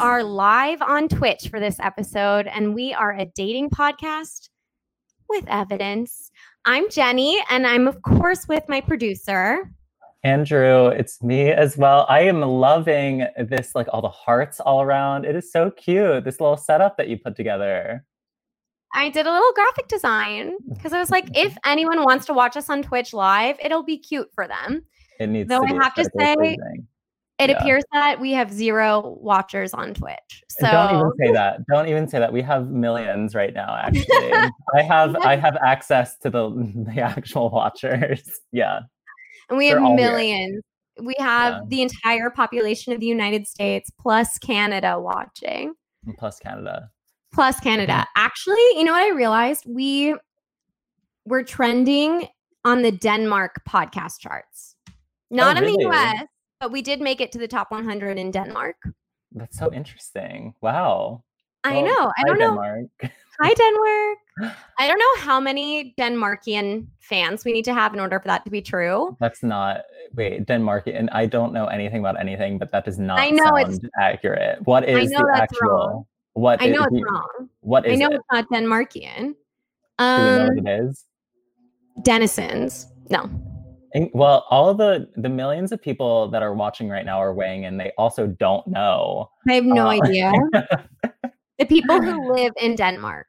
Are live on Twitch for this episode, and we are a dating podcast with evidence. I'm Jenny, and I'm, of course, with my producer. Andrew, it's me as well. I am loving this, like all the hearts all around. It is so cute. This little setup that you put together. I did a little graphic design because I was like, if anyone wants to watch us on Twitch live, it'll be cute for them. It needs Though to I have to say, pleasing. It Yeah. appears that we have zero watchers on Twitch. So Don't even say that. Don't even say that. We have millions right now, actually. I have I have access to the the actual watchers. Yeah. and we have they're here. millions. We have Yeah. the entire population of the United States plus Canada watching. and Plus Canada. Plus Canada. Mm-hmm. Actually, you know what I realized? We were trending on the Denmark podcast charts. Not in Oh, really? the US, but we did make it to the top 100 in Denmark. That's so interesting. Wow. I know. I don't know. Denmark. Hi, Denmark. I don't know how many Denmarkian fans we need to have in order for that to be true. That's not wait, Denmark and I don't know anything about anything, but that does not I know it's- accurate. What I know the that's actual wrong. what I know is it's wrong. What is I know it? it's not Denmarkian. Do we know Um, what it is? Denizens. No. And- well, all of the the millions of people that are watching right now are weighing in. They also don't know. I have no Uh, idea. The people who live in Denmark,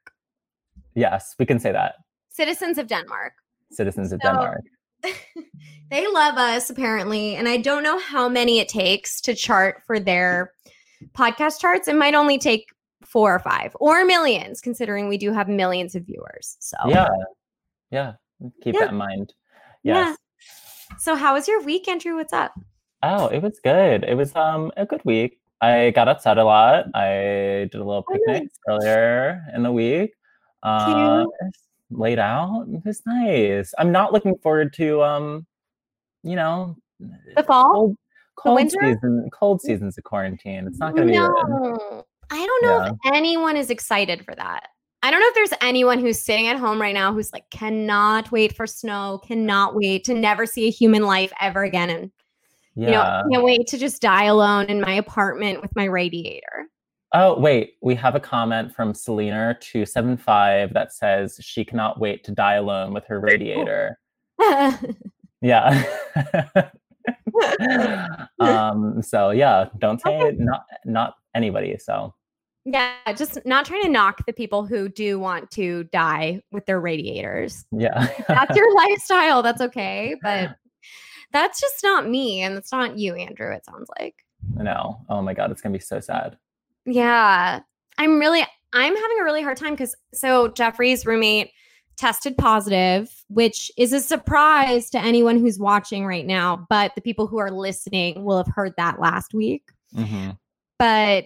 yes, we can say that. citizens of Denmark. Citizens of So- Denmark. they love us apparently, and I don't know how many it takes to chart for their podcast charts. It might only take four or five or millions, considering we do have millions of viewers. So Yeah. Yeah. Keep Yeah. that in mind. Yeah. So how was your week, Andrew? What's up? Oh, it was good. It was um a good week. I got outside a lot. I did a little Oh, picnic nice. earlier in the week. Uh, laid out. It was nice. I'm not looking forward to um, you know, The fall? cold, cold winter? season. Cold seasons of quarantine. It's not gonna be good. no, I don't know if anyone is excited for that. I don't know if there's anyone who's sitting at home right now who's like, cannot wait for snow, cannot wait to never see a human life ever again. And, Yeah. you know, can't wait to just die alone in my apartment with my radiator. Oh, wait. We have a comment from Selena two seven five that says she cannot wait to die alone with her radiator. Yeah. um, so yeah, don't say it, not not anybody. So yeah, just not trying to knock the people who do want to die with their radiators. yeah. That's your lifestyle. That's okay. But that's just not me. And that's not you, Andrew, it sounds like. no. Oh my god, it's gonna be so sad. Yeah. I'm really I'm having a really hard time because so Jeffrey's roommate tested positive, which is a surprise to anyone who's watching right now, but the people who are listening will have heard that last week. Mhm. But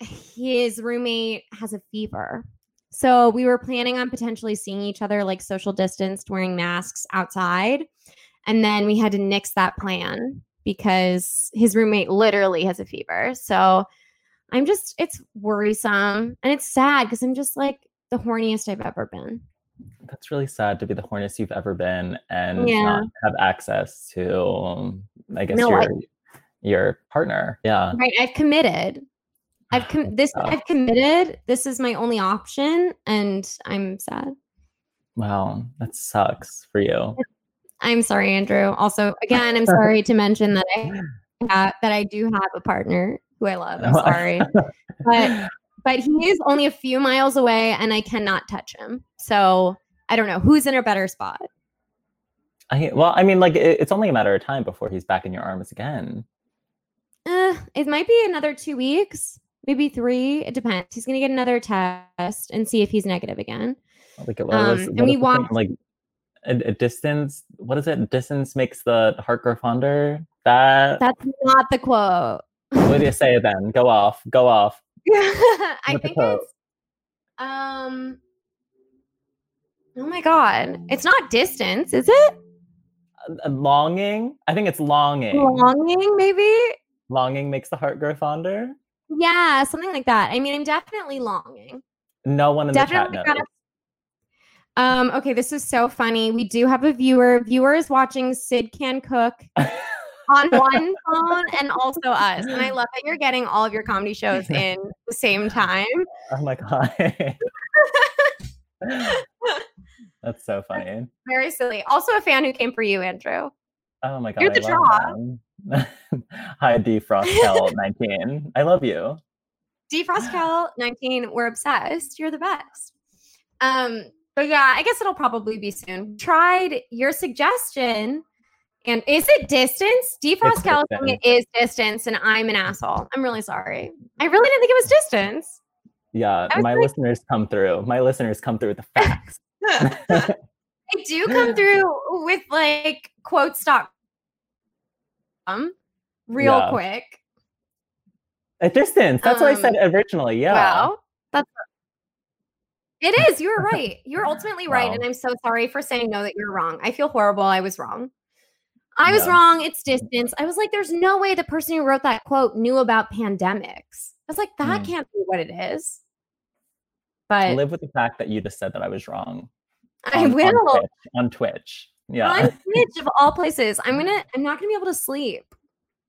his roommate has a fever. So we were planning on potentially seeing each other like social distanced, wearing masks outside. And then we had to nix that plan because his roommate literally has a fever. So I'm just, it's worrisome and it's sad because I'm just like the horniest I've ever been. That's really sad to be the horniest you've ever been and Yeah. not have access to, um, I guess No, your I- your partner. Yeah. Right. I've committed. I've com- this, Oh. I've committed. This is my only option and I'm sad. Wow, that sucks for you. I'm sorry, Andrew. Also, again, I'm sorry to mention that I uh, that I do have a partner who I love. I'm sorry, but but he is only a few miles away, and I cannot touch him. So I don't know who's in a better spot. I, well, I mean, like it, it's only a matter of time before he's back in your arms again. Uh, it might be another two weeks, maybe three. It depends. He's gonna get another test and see if he's negative again. Like what was, Um, and we thing? like a, a distance. What is it? Distance makes the heart grow fonder. That That's not the quote. what do you say then? Go off. Go off. I think it's um Oh my god. It's not distance, is it? Uh, Longing. I think it's longing. Longing, maybe? Longing makes the heart grow fonder. Yeah, something like that. I mean, I'm definitely longing. No one in the Definitely chat got knows. Um, okay, this is so funny. We do have a viewer. Viewer is watching Sid Can Cook on one phone and also us. And I love that you're getting all of your comedy shows in the same time. Oh my god. That's so funny. Very silly. Also a fan who came for you, Andrew. Oh my god. You're I the love draw. Hi, Defrostel 19. I love you. Defrost Cal 19, we're obsessed. You're the best. Um, but yeah, I guess it'll probably be soon. Tried your suggestion. And is it distance? Defrost It's Cal distance. is distance, and I'm an asshole. I'm really sorry. I really didn't think it was distance. Yeah, was my like- listeners come through. My listeners come through with the facts. I do come through with like quotes um real Yeah. quick. A distance. That's what I said Um, originally. Yeah. Wow. That's it is. You're right. You're ultimately right. Wow. And I'm so sorry for saying no that you're wrong. I feel horrible. I was wrong. I was Yeah. wrong. It's distance. I was like, there's no way the person who wrote that quote knew about pandemics. I was like, that Mm. can't be what it is. But Live with the fact that you just said that I was wrong. I will. On Twitch. On Twitch. Yeah. On Twitch of all places. I'm gonna I'm not gonna be able to sleep.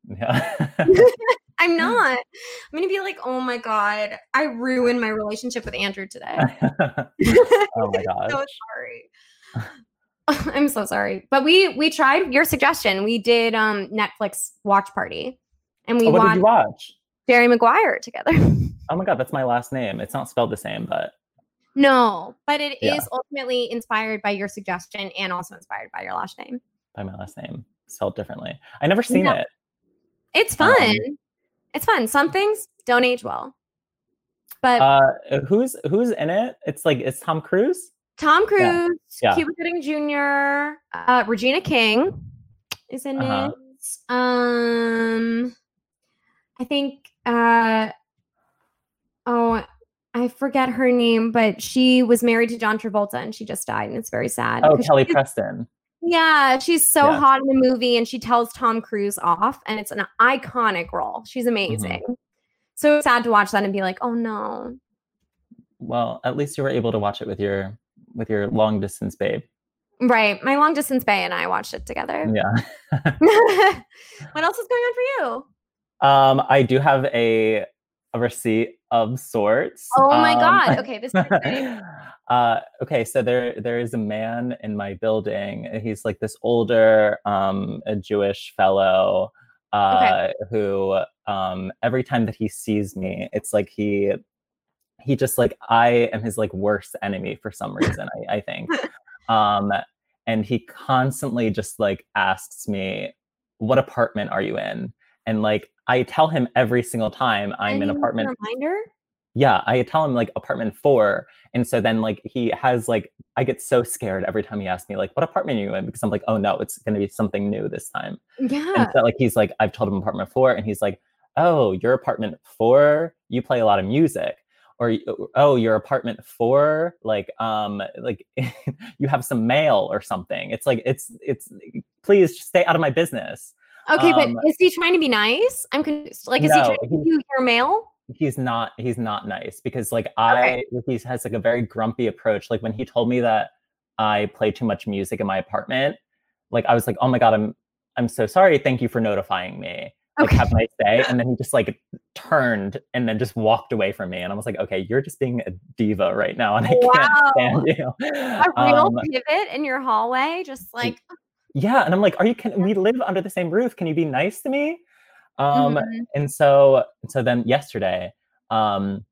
yeah. I'm not. I'm gonna be like, oh my god, I ruined my relationship with Andrew today. oh my god. I'm so sorry. I'm so sorry. But we we tried your suggestion. We did um Netflix watch party and we Oh, watched watch? Jerry Maguire together. Oh my god, that's my last name. It's not spelled the same, but no, but it is Yeah. ultimately inspired by your suggestion and also inspired by your last name. by my last name, spelled differently. I never seen Yeah. it. It's Um, fun. it's fun. Some things don't age well. But Uh, who's who's in it? It's like it's Tom Cruise. Tom Cruise, yeah. Cuba Gooding Jr., uh, Regina King is in Uh-huh. it. Um, I think. Uh, oh, I forget her name, but she was married to John Travolta and she just died, and it's very sad. Oh, Kelly Preston. Yeah, she's so Yeah. hot in the movie, and she tells Tom Cruise off, and it's an iconic role. She's Mm-hmm. amazing. So sad to watch that and be like, oh no. Well, at least you were able to watch it with your with your long distance babe. Right. My long distance bay and I watched it together. Yeah. what else is going on for you? Um, I do have a a receipt of sorts. Oh my Um, God. Okay, this is uh, okay, so there there is a man in my building. He's like this older, um, a Jewish fellow, uh, who um, every time that he sees me, it's like he he just like I am his like worst enemy for some reason. I, I think, um, and he constantly just like asks me, "What apartment are you in?" And like I tell him every single time I'm And in apartment Reminder? yeah i tell him like apartment four and so then like he has like i get so scared every time he asks me like what apartment are you in? because i'm like oh no it's going to be something new this time. Yeah. and so like he's like i've told him apartment four and he's like oh your apartment four? You play a lot of music. Or y- oh your apartment four? Like um like you have some mail or something. It's like it's it's please just stay out of my business Okay, but um, is he trying to be nice? I'm confused. Like, is he trying to give you your mail? he's not he's not nice because like i he has like a very grumpy approach like when he told me that i play too much music in my apartment like i was like oh my god i'm i'm so sorry thank you for notifying me like Okay. have a nice day and then he just like turned and then just walked away from me and i was like okay you're just being a diva right now and i Wow. can't stand you A real Um, pivot in your hallway, just like yeah and i'm like are you can we live under the same roof. Can you be nice to me? Um mhm. and so so then yesterday um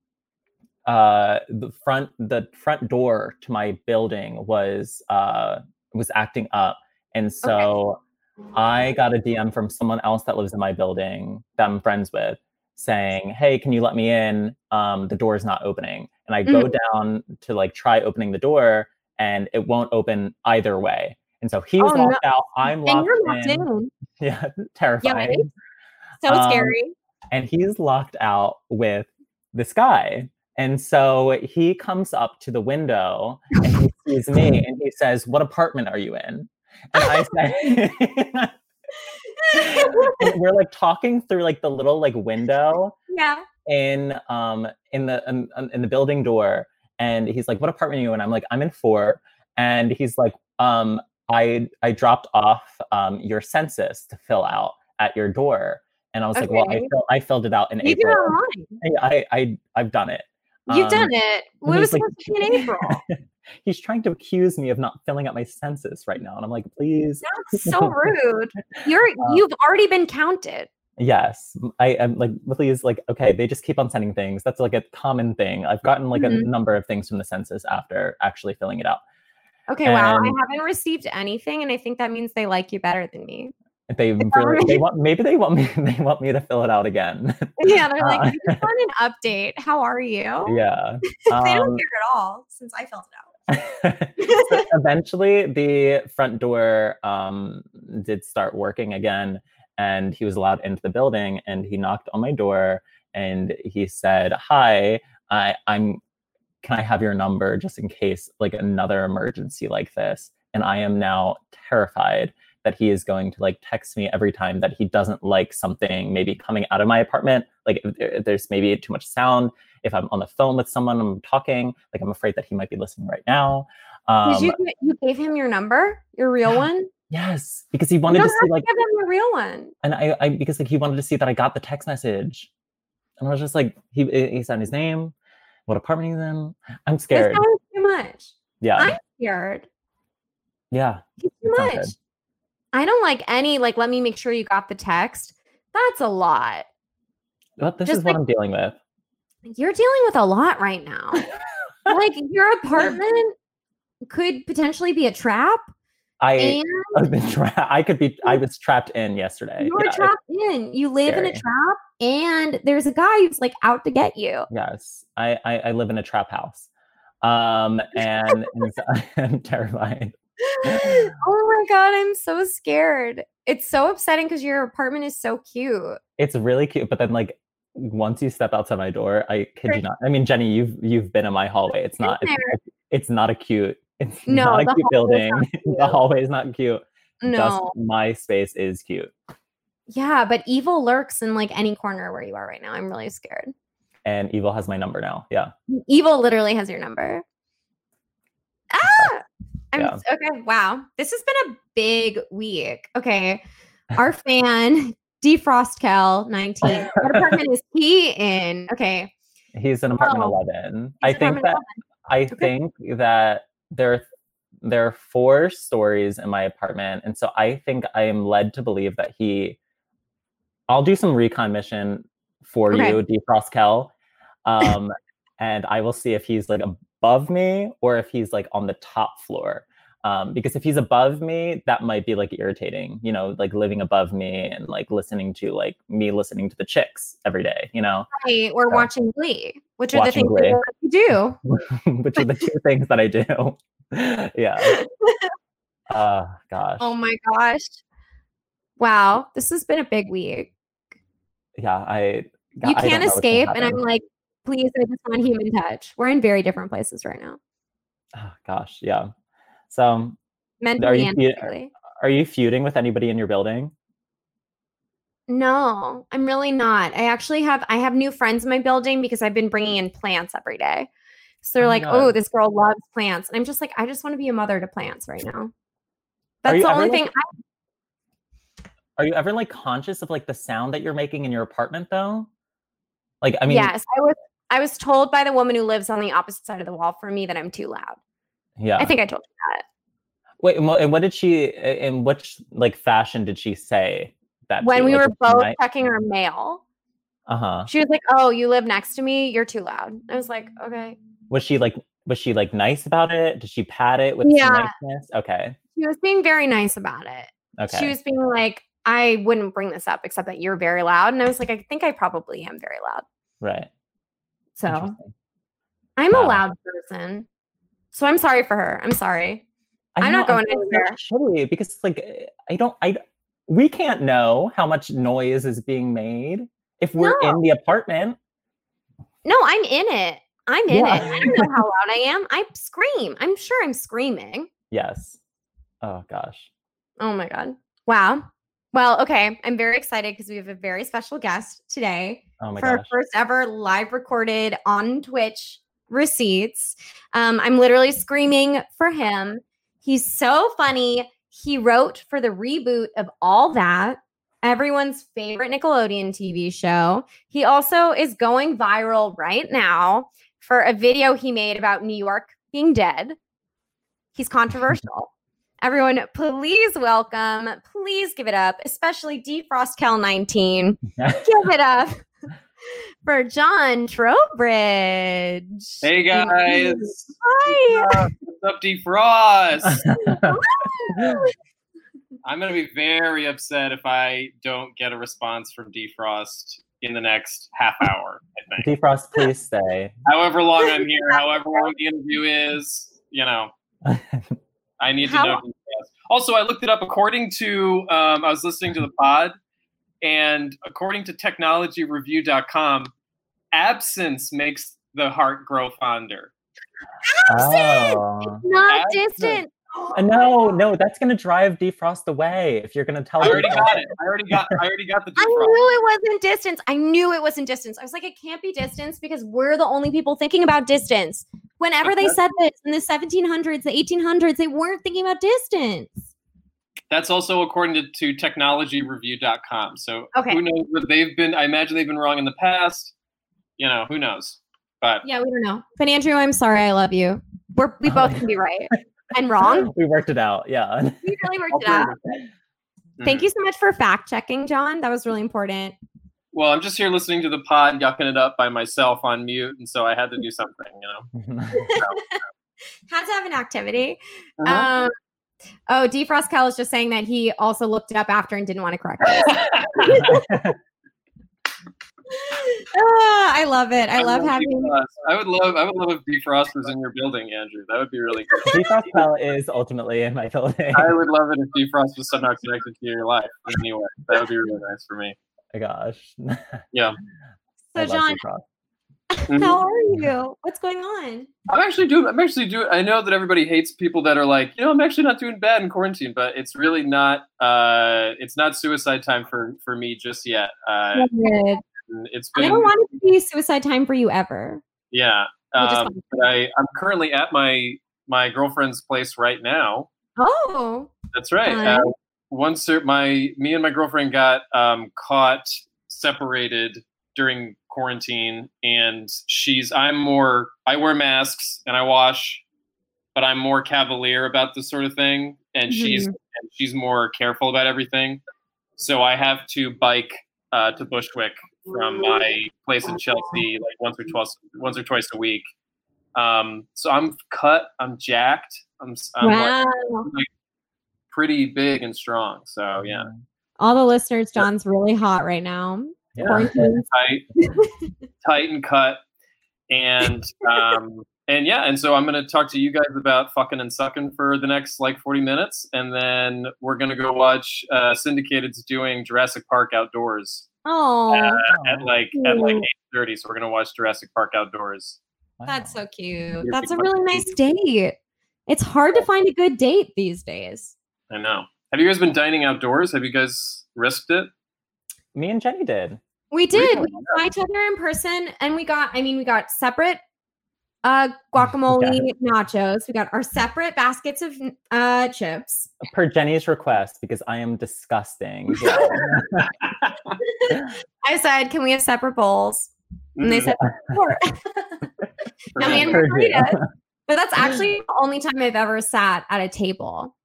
uh the front the front door to my building was uh was acting up and so i got a dm from someone else that lives in my building that i'm friends with saying hey can you let me in? Um the door is not opening. And i go down to like try opening the door and it won't open either way. And so he's Oh, no. locked out. I'm and locked you're locked in. in. Yeah, terrifying. Yeah, So Um, scary. and he's locked out with this guy. And so he comes up to the window and he sees me and he says, What apartment are you in? And I say, we're like talking through like the little like window yeah. in um in the in, in the building door and he's like what apartment are you in i'm like i'm in four and he's like um i i dropped off um your census to fill out at your door and i was like well i fill, i filled it out in You april online. I, I i've done it You've Um, done it. It was like- supposed to be in April. he's trying to accuse me of not filling out my census right now and i'm like please That's so rude. You're Uh, you've already been counted. Yes, I am like please like okay, they just keep on sending things. That's like a common thing. I've gotten like Mhm. a number of things from the census after actually filling it out. Okay, wow. I haven't received anything, and I think that means they like you better than me. They really they want maybe they want me they want me to fill it out again. Yeah, they're Uh, like, "We just want an update. How are you? yeah. they don't Um, care at all since I filled it out. so eventually the front door um, did start working again and he was allowed into the building and he knocked on my door and he said hi I, i'm can i have your number just in case like another emergency like this? And i am now terrified that he is going to like text me every time that he doesn't like something maybe coming out of my apartment. Like if there's maybe too much sound if i'm on the phone with someone i'm talking like i'm afraid that he might be listening right now. Um, Did you you gave him your number, your real Yeah, one? yes because he wanted to see to like give him the real one. and I, I because like he wanted to see that I got the text message, and I was just like, he he said his name, what apartment he's in. I'm scared. too much. Yeah, I'm scared. yeah. He's too much. good. I don't like any like. Let me make sure you got the text. That's a lot. But this Just is what I'm dealing with. You're dealing with a lot right now. like your apartment could potentially be a trap, I and I've been tra- I could be. I was trapped in yesterday. you're Yeah, trapped in. You live in a trap, and there's a guy who's like out to get you. Yes, I, I I live in a trap house, um, and, and so I'm terrified. oh my god, I'm so scared. It's so upsetting because your apartment is so cute. It's really cute, but then like once you step outside my door, I kid you not. I mean, Jenny, you've you've been in my hallway. It's not. It's, it's not a cute. It's No, not a cute building. the hallway is not cute. Just No, my space is cute, yeah, but evil lurks in like any corner where you are right now. I'm really scared. and Evil has my number now. Yeah. Evil literally has your number. Ah! I'm Yeah. okay. Wow. This has been a big week. Okay. Our fan, Defrost Cal 19. What apartment is he in? Okay. He's in apartment Oh. eleven. I think that I think that there there are four stories in my apartment, and so I think I am led to believe that he. I'll do some recon mission for Okay. you, Defrost Kel, um, and I will see if he's like above me or if he's like on the top floor. Um, because if he's above me, that might be like irritating, you know, like living above me and like listening to like me listening to the chicks every day, you know. Right. We're Yeah. watching Glee, which are the things Glee. that you do. which are the two things that I do. yeah. Uh gosh. Oh my gosh. Wow. This has been a big week. yeah, I You I can't know what's gonna escape. And I'm like, please, I just want human touch. We're in very different places right now. oh, gosh, yeah. So um, Mentally you and fe- physically. are you feuding with anybody in your building? No, I'm really not. I actually have I have new friends in my building because I've been bringing in plants every day. So they're Oh like, oh, God. "Oh, this girl loves plants." And I'm just like, "I just want to be a mother to plants right now." That's the only like, thing I Are you ever like conscious of like the sound that you're making in your apartment though? Like I mean Yes, I was I was told by the woman who lives on the opposite side of the wall from me that I'm too loud. Yeah. I think I told you that. Wait, and what, did she in which like fashion did she say that When to? we Like, were both mi- checking our mail, uh-huh. she was like, "Oh, you live next to me. You're too loud." I was like, "Okay." Was she like was she like nice about it? Did she pat it with Yeah. niceness? Okay. She was being very nice about it. Okay. She was being like, "I wouldn't bring this up except that you're very loud." And I was like, "I think I probably am very loud." right. So I'm a loud person. So I'm sorry for her. I'm sorry. I I'm know, not going anywhere. shitty because like I don't I we can't know how much noise is being made if we're No. in the apartment. No, I'm in it. I'm in Yeah. it. I don't know how loud I am. I scream. I'm sure I'm screaming. Yes. Oh gosh. Oh my god. Wow. Well, okay. I'm very excited because we have a very special guest today Oh my for our first ever live recorded on Twitch receipts. Um, I'm literally screaming for him. He's so funny. He wrote for the reboot of All That, everyone's favorite Nickelodeon TV show. He also is going viral right now for a video he made about New York being dead. He's controversial. Everyone, please welcome, please give it up, especially Defrost Cal 19 give it up for John Trowbridge. Hey guys, Hi. what's up, Defrost? I'm gonna be very upset if I don't get a response from Defrost in the next half hour. I think. Defrost, please stay. However long I'm here, however long the interview is, you know, I need to How- know. Also, I looked it up. According to, um, I was listening to the pod, and according to TechnologyReview.com, absence makes the heart grow fonder. oh. Not Absent. distant. Uh, No, no, that's gonna drive defrost away if you're gonna tell I already got it. I already got. I already got the Defrost. I Defrost. knew it wasn't distance. I knew it wasn't distance. I was like, it can't be distance because we're the only people thinking about distance. Whenever they said this in the 1700s, the 1800s, they weren't thinking about distance. That's also according to, to technologyreview.com. So Okay. who knows what they've been I imagine they've been wrong in the past. You know, who knows? But Yeah, we don't know. But Andrew, I'm sorry. I love you. We're, we both can be right and wrong. We worked it out, yeah. We really worked it out. Thank you so much for fact checking, John. That was really important. Well, I'm just here listening to the pod, yucking it up by myself on mute, and so I had to do something, you know. Had to have an activity. Uh-huh. Um, oh, Defrost Cal is just saying that he also looked it up after and didn't want to correct us. Ah, I love it. I love having. Defrost. I would love I would love if Defrost was in your building, Andrew. That would be really good. defrost Bell is ultimately in my building. I would love it if Defrost was somehow connected to your life in any way. That would be really nice for me. my gosh. Yeah. So, love John, Mhm. how are you? What's going on? I'm actually doing. I'm actually doing. I know that everybody hates people that are like, you know, I'm actually not doing bad in quarantine, but it's really not. Uh, it's not suicide time for for me just yet. Uh, Good. it's I been. don't want it to be suicide time for you ever. yeah. Um, but I I'm currently at my my girlfriend's place right now. Oh, That's right. Uh, once my me and my girlfriend got um, caught separated during quarantine, and she's I'm more I wear masks and I wash, but I'm more cavalier about this sort of thing, and she's Mhm. and she's more careful about everything. So I have to bike uh, to Bushwick from my place in Chelsea like once or twice once or twice a week. Um, so I'm cut. I'm jacked. I'm, I'm like, pretty big and strong. So yeah, All the listeners, John's really hot right now. Yeah. Tight, tight and cut, and um, and yeah, and so I'm gonna talk to you guys about fucking and sucking for the next like 40 minutes, and then we're gonna go watch uh, Syndicated's doing Jurassic Park outdoors Oh, at like at like 8:30. So we're gonna watch Jurassic Park outdoors. that's so cute. You're That's a pretty really nice date. It's hard to find a good date these days. I know. Have you guys been dining outdoors? Have you guys risked it? Me and Jenny did. We did. We saw each other in person, and we got. I mean, we got separate uh guacamole nachos. We got our separate baskets of uh chips. Per Jenny's request, because I am disgusting. I said, "Can we have separate bowls?" And they said, "Sure." now had margaritas, but that's actually the only time I've ever sat at a table.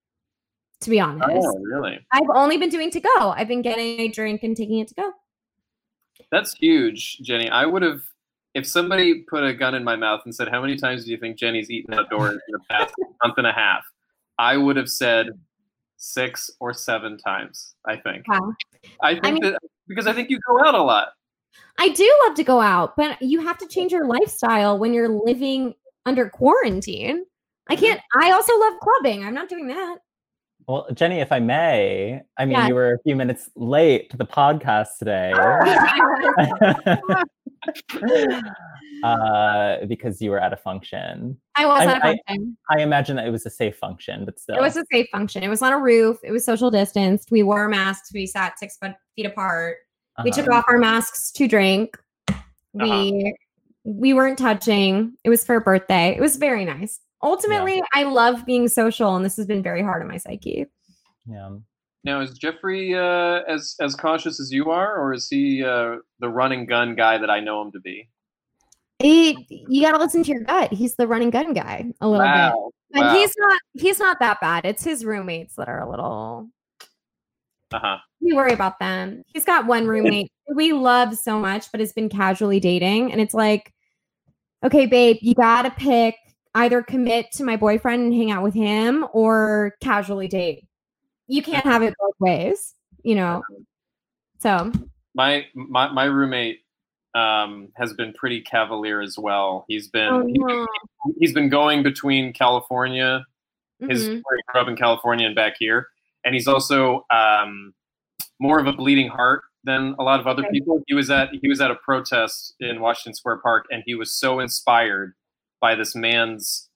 To be honest, Oh, really? I've only been doing to go. I've been getting a drink and taking it to go. That's huge, Jenny. I would have, if somebody put a gun in my mouth and said, "How many times do you think Jenny's eaten outdoors in the past month and a half?" I would have said six or seven times. I think. Wow. I think mean- that because I think you go out a lot. I do love to go out, but you have to change your lifestyle when you're living under quarantine. I mm-hmm. can't. I also love clubbing. I'm not doing that. Well, Jenny, if I may, I mean, Yeah. you were a few minutes late to the podcast today. uh, because you were at a function. I was I- at a I- function. I imagine that it was a safe function, but still. It was a safe function. It was on a roof. It was social distanced. We wore masks. We sat six feet apart. We took Uh-huh. off our masks to drink. We we weren't touching. It was for a birthday. It was very nice. Ultimately, I love being social, and this has been very hard on my psyche. Yeah. Now, is Jeffrey uh, as as cautious as you are, or is he uh, the run and gun guy that I know him to be? It, you got to listen to your gut. He's the running gun guy a little bit, Wow. but Wow. he's not. He's not that bad. It's his roommates that are a little. Uh huh. We worry about them. He's got one roommate we love so much, but has been casually dating, and it's like, okay, babe, you got to pick either commit to my boyfriend and hang out with him, or casually date. You can't have it both ways, you know. So My my my roommate um, has been pretty cavalier as well. He's been oh, no. he's been going between California, his Mhm. where he grew up in California and back here, and he's also um, more of a bleeding heart than a lot of other Okay. people. He was at he was at a protest in Washington Square Park, and he was so inspired by this man's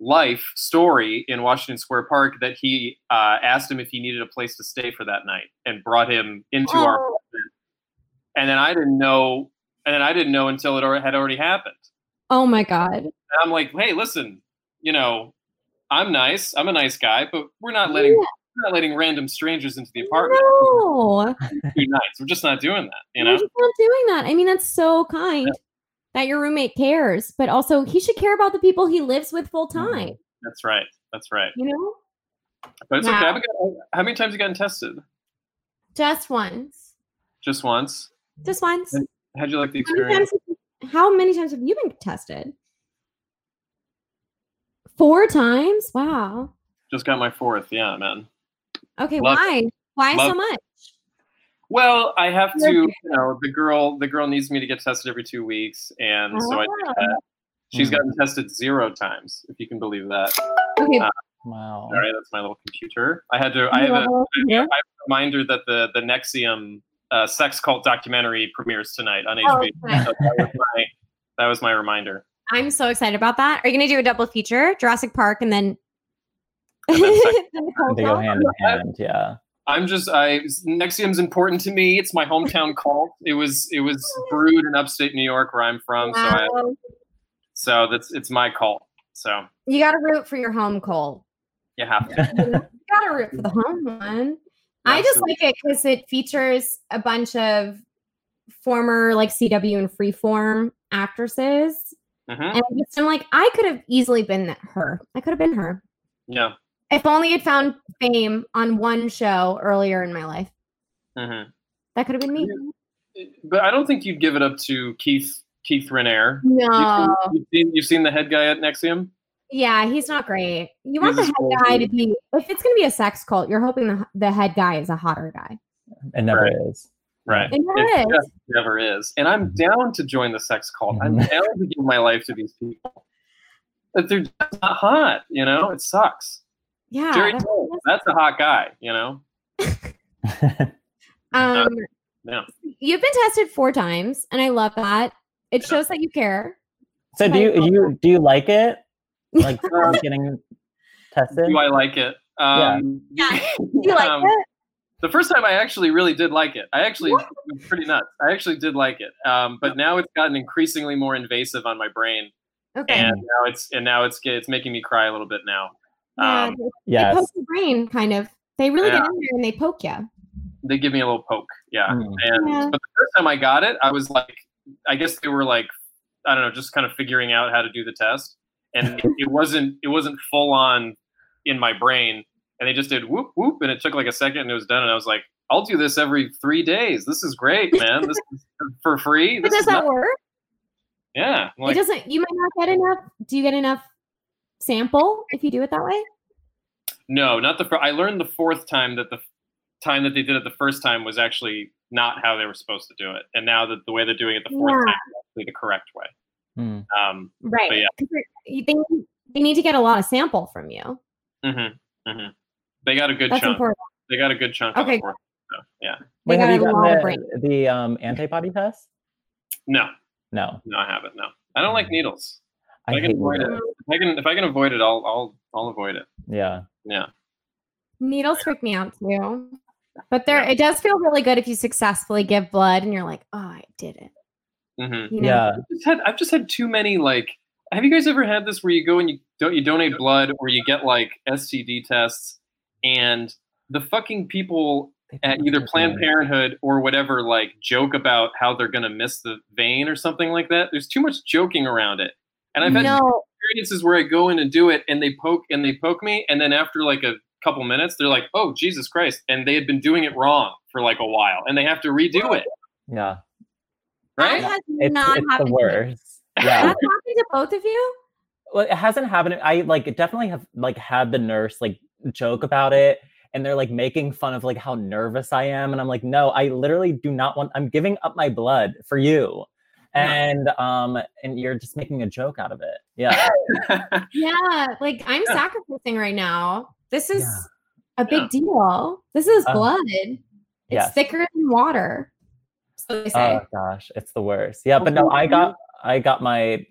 life story in Washington Square Park that he uh, asked him if he needed a place to stay for that night and brought him into our Oh, and then I didn't know, and then I didn't know until it had already happened. oh my god. And I'm like, hey, listen, you know, I'm nice, I'm a nice guy, but we're not letting we're not letting random strangers into the apartment. No, Be nice. We're just not doing that, you We're know. just not doing that. I mean, that's so kind that your roommate cares, but also he should care about the people he lives with full mm-hmm. time. That's right. That's right. You know, But it's okay. Wow. I haven't uh, how many times have you gotten tested? just once, Just once. just once. And How'd you like the How many, experience? how many times have you been tested? Four times. Wow. Just got my fourth. Yeah, man. Okay. Love- why? Why so much? Well, I have to, you know, the girl, the girl needs me to get tested every two weeks, and so I do Ah. that. She's Mm. gotten tested zero times, if you can believe that. Okay. Uh, Wow. All right, that's my little computer. I had to. I have a, well, I have a reminder that the the NXIVM uh, sex cult documentary premieres tonight on Oh, HBO. okay. So that was my that was my reminder. I'm so excited about that. Are you going to do a double feature, Jurassic Park, and then? And then sex- then They go hand in hand. Yeah. I'm just I NXIVM's important to me. It's my hometown cult. It was it was brewed in upstate New York where I'm from. So I, so that's it's my cult. So You got to root for your home, cult. you have to. You gotta root for the home one. I just like it because it features a bunch of former like CW and Freeform actresses, Mhm. and I'm like, I could have easily been her. I could have been her Yeah. If only I'd found fame on one show earlier in my life. hmm That could have been me. But I don't think you'd give it up to Keith Keith Raniere. No, You've, you've seen you've seen the head guy at NXIVM. yeah, he's not great. You want the He's a head guy dude. to be. If it's gonna be a sex cult, you're hoping the the head guy is a hotter guy. It never Right. is. Right. It never It is. just never is. And I'm down to join the sex cult. I'm Mhm. down to give my life to these people. But they're just not hot, you know? It sucks. Yeah. Jerry that's- Toll, that's a hot guy, you know? Um, Yeah. you've been tested four times, and I love that. It shows that you care. so do you you do you like it? Like Um, getting tested? Do I like it? Um, Yeah. You like um, it? The first time I actually really did like it. I actually it was pretty nuts. I actually did like it. Um, but now it's gotten increasingly more invasive on my brain, Okay. and now it's and now it's it's making me cry a little bit now. Yeah, Um, they- they Yes. poke your brain, kind of. They really Yeah. get in there and they poke you. they give me a little poke, yeah. Mm. And Yeah. but the first time I got it, I was like, I guess they were like, I don't know, just kind of figuring out how to do the test, and it, it wasn't it wasn't full on in my brain, and they just did whoop whoop, and it took like a second, and it was done, and I was like, I'll do this every three days. This is great, man. This is for free. But does is that not- work? yeah. I'm it doesn't. You might not get enough. Do you get enough sample if you do it that way? no, not the. Fir- I learned the fourth time that the time that they did it the first time was actually not how they were supposed to do it, and now that the way they're doing it the fourth Yeah. time is actually the correct way. Hmm. Um, Right. But yeah. 'Cause you think they need to get a lot of sample from you. Mm-hmm. Mm-hmm. They got a good That's chunk. important. They got a good chunk. Okay, Of so, yeah. They Wait, have you got gotten the, the um, antibody test? No, No. no, I haven't. No, I don't like needles. I I can hate avoid it. If I can, if I can avoid it, I'll, I'll, I'll avoid it. Yeah. Yeah. Needles freak me out too. But there, it does feel really good if you successfully give blood and you're like, oh, I did it. Mm-hmm. You know? Yeah. I've just had, I've just had too many. Like, have you guys ever had this where you go and you don't, you donate blood or you get like STD tests, and the fucking people at either Planned Parenthood or whatever like joke about how they're gonna miss the vein or something like that. There's too much joking around it, and I've had No, experiences where I go in and do it, and they poke and they poke me, and then after like a couple minutes, they're like, "Oh Jesus Christ!" and they had been doing it wrong for like a while, and they have to redo it, Yeah. right? that has It's, not it's the happened. to me. worst. Yeah. That's happened to both of you? well, it hasn't happened. I like definitely have like had the nurse like joke about it and they're like making fun of like how nervous I am. And I'm like, no, I literally do not want I'm giving up my blood for you. Yeah. And um and you're just making a joke out of it. Yeah. Yeah, like I'm Yeah. sacrificing right now. This is Yeah. a big Yeah. deal. This is Uh, blood. It's yes. thicker than water. So they say. Oh gosh, it's the worst. Yeah, but no, I got I got my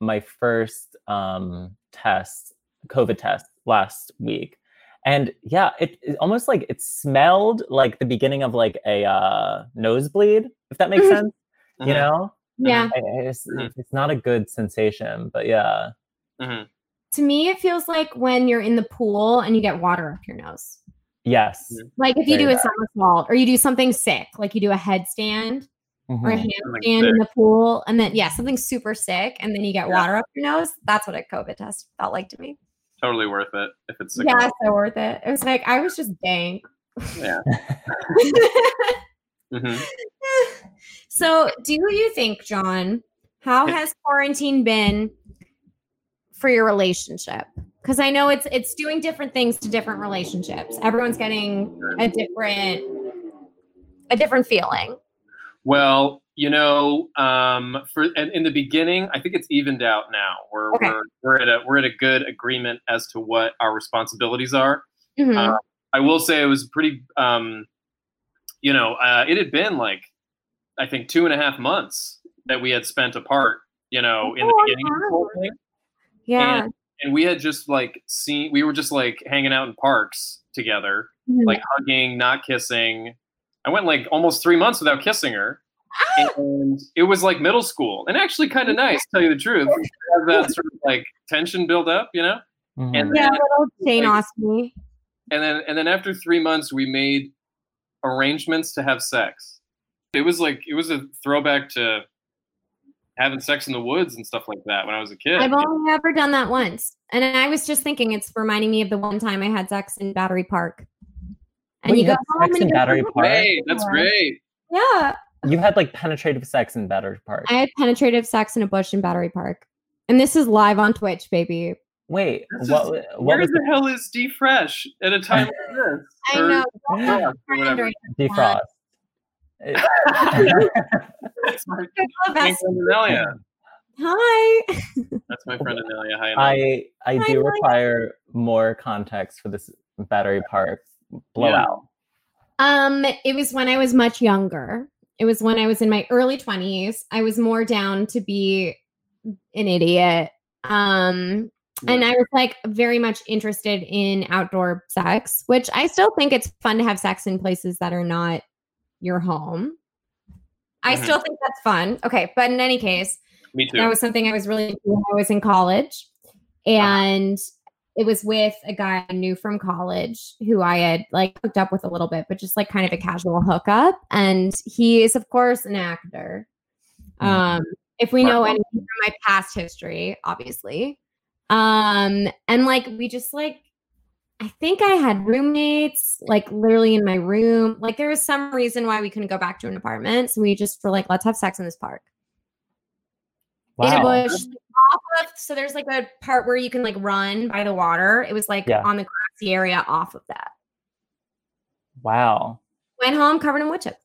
my first um test, COVID test last week. And yeah, it, it almost like it smelled like the beginning of like a uh nosebleed, if that makes sense. You Mhm. know? Yeah. I- I- It's, Mhm. it's not a good sensation, but yeah. Mhm. To me, it feels like when you're in the pool and you get water up your nose. Yes. Mhm. Like if you Very do a somersault or you do something sick, like you do a headstand or a Mhm. handstand in the pool, and then yeah, something super sick, and then you get Yeah. water up your nose. That's what a COVID test felt like to me. Totally worth it if it's sick. Yeah, so worth it. It was like I was just dang. Yeah. Mhm. so, do you think, John, how has quarantine been for your relationship? Because I know it's it's doing different things to different relationships. Everyone's getting a different a different feeling. Well, you know, um, for in, in the beginning, I think it's evened out now. We're Okay. we're we're at a we're at a good agreement as to what our responsibilities are. Mhm. Uh, I will say it was pretty. Um, you know, uh, it had been like I think two and a half months that we had spent apart. You know, in the Oh, beginning, of the whole thing. yeah. and, and we had just like seen we were just like hanging out in parks together, Mhm. like hugging, not kissing. I went like almost three months without kissing her. Ah! And it was like middle school and actually kind of nice, to tell you the truth. Have that sort of like tension build up, you know? Mhm. And yeah, then, little Jane like- Austen. and then and then after three months we made arrangements to have sex. It was like it was a throwback to having sex in the woods and stuff like that when I was a kid. I've only ever done that once. And I was just thinking it's reminding me of the one time I had sex in Battery Park. And Wait, you you go sex in Battery "Oh, Park? Great, that's great. Yeah. You had like penetrative sex in Battery Park. I had penetrative sex in a bush in Battery Park. And this is live on Twitch, baby. Wait, This what? is- what Where was the hell is D Fresh at a time like this? I Or know. Defrost or whatever. defrost? That's my, my friend Anelia. Hi. That's my friend Anelia. Hi, Anelia. I I Hi, do Maya. require more context for this Battery Park blowout. Um, it was when I was much younger. It was when I was in my early 20s. I was more down to be an idiot. Um, and I was like very much interested in outdoor sex, which I still think it's fun to have sex in places that are not your home. I Mhm. still think that's fun. Okay, but in any case, Me too. that was something I was really when I was in college. And it was with a guy I knew from college who I had like hooked up with a little bit, but just like kind of a casual hookup. And he is, of course, an actor. Mhm. Um, if we know anything from my past history, obviously. Um, and like we just like I think I had roommates like literally in my room. Like there was some reason why we couldn't go back to an apartment. So we just were like, let's have sex in this park in a Wow. bush. Off of, so there's like a part where you can like run by the water. It was like Yeah. on the grassy area off of that. Wow. Went home covered in wood chips.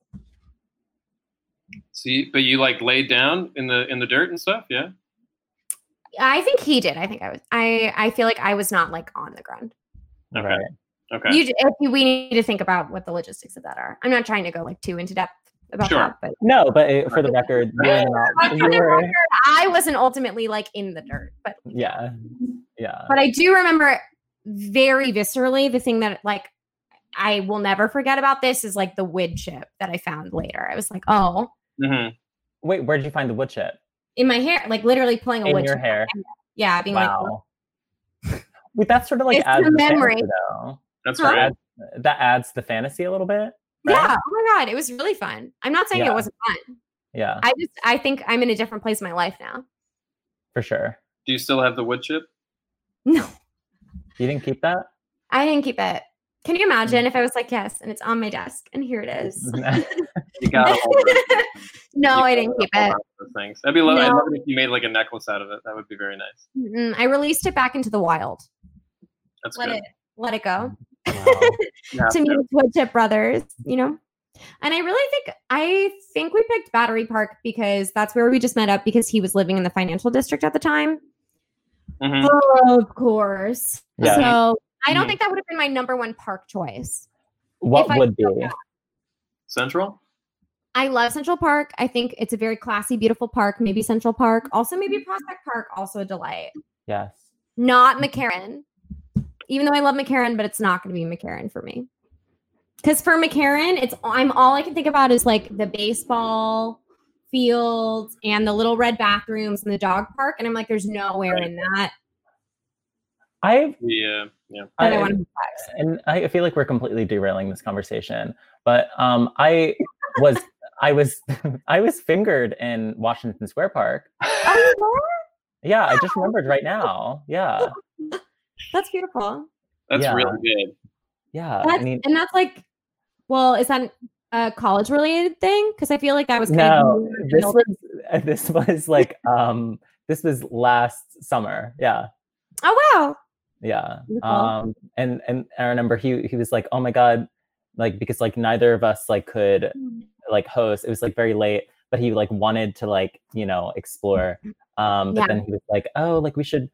See, but you like laid down in the in the dirt and stuff, yeah. I think he did. I think I was. I I feel like I was not like on the ground. Okay. Okay. You, if you, we need to think about what the logistics of that are. I'm not trying to go like too into depth about Sure. that, but No, but uh, for the record, you were not. You were, record, I wasn't ultimately like in the dirt, but yeah, yeah. but I do remember very viscerally the thing that like I will never forget about this is like the wood chip that I found later. I was like, oh, Mm-hmm. Wait, where did you find the wood chip? In my hair, like literally pulling a In wood your hair. Yeah, being like, Wow. Wait, that sort of like It's adds the the memory. fantasy, though. That's Huh? great. That adds the fantasy a little bit. right? yeah, oh my god, it was really fun. I'm not saying Yeah. it wasn't fun. Yeah, I just I think I'm in a different place in my life now. for sure. Do you still have the wood chip? No, You didn't keep that? I didn't keep it. Can you Mm. imagine if I was like, yes, and it's on my desk, and here it is? You got it. no, I didn't keep it. Those things. That'd be lovely. I'd love it if you made like a necklace out of it. That would be very nice. Mm-mm, I released it back into the wild. That's Let good. it let it go. Wow. Yeah, to meet Wood Chip Brothers, you know. And I really think I think we picked Battery Park because that's where we just met up because he was living in the financial district at the time. Mhm. Of course. Yeah. So I don't Mhm. think that would have been my number one park choice. What would be? could go back. Central. I love Central Park. I think it's a very classy, beautiful park. Maybe Central Park. Also, maybe Prospect Park, also a delight. Yes. Not McCarren. Even though I love McCarren, but it's not going to be McCarren for me. Because for McCarren, it's I'm all I can think about is like the baseball fields and the little red bathrooms and the dog park, and I'm like, there's nowhere in that I Yeah. Yeah. I, I- want to and I feel like we're completely derailing this conversation, but um, I was I was I was fingered in Washington Square Park. Oh, Yeah, I just remembered right now. Yeah, that's beautiful. That's Yeah. really good. yeah. That's, I mean, and that's like, well, is that a college related thing? Because I feel like that was kind no, of this was this was like um, this was last summer. Yeah, oh wow, yeah. Beautiful. Um, and and I remember he he was like, oh my god, like because like neither of us like could like host. It was like very late, but he like wanted to like you know explore. Um, but Yeah. then he was like, oh, like we should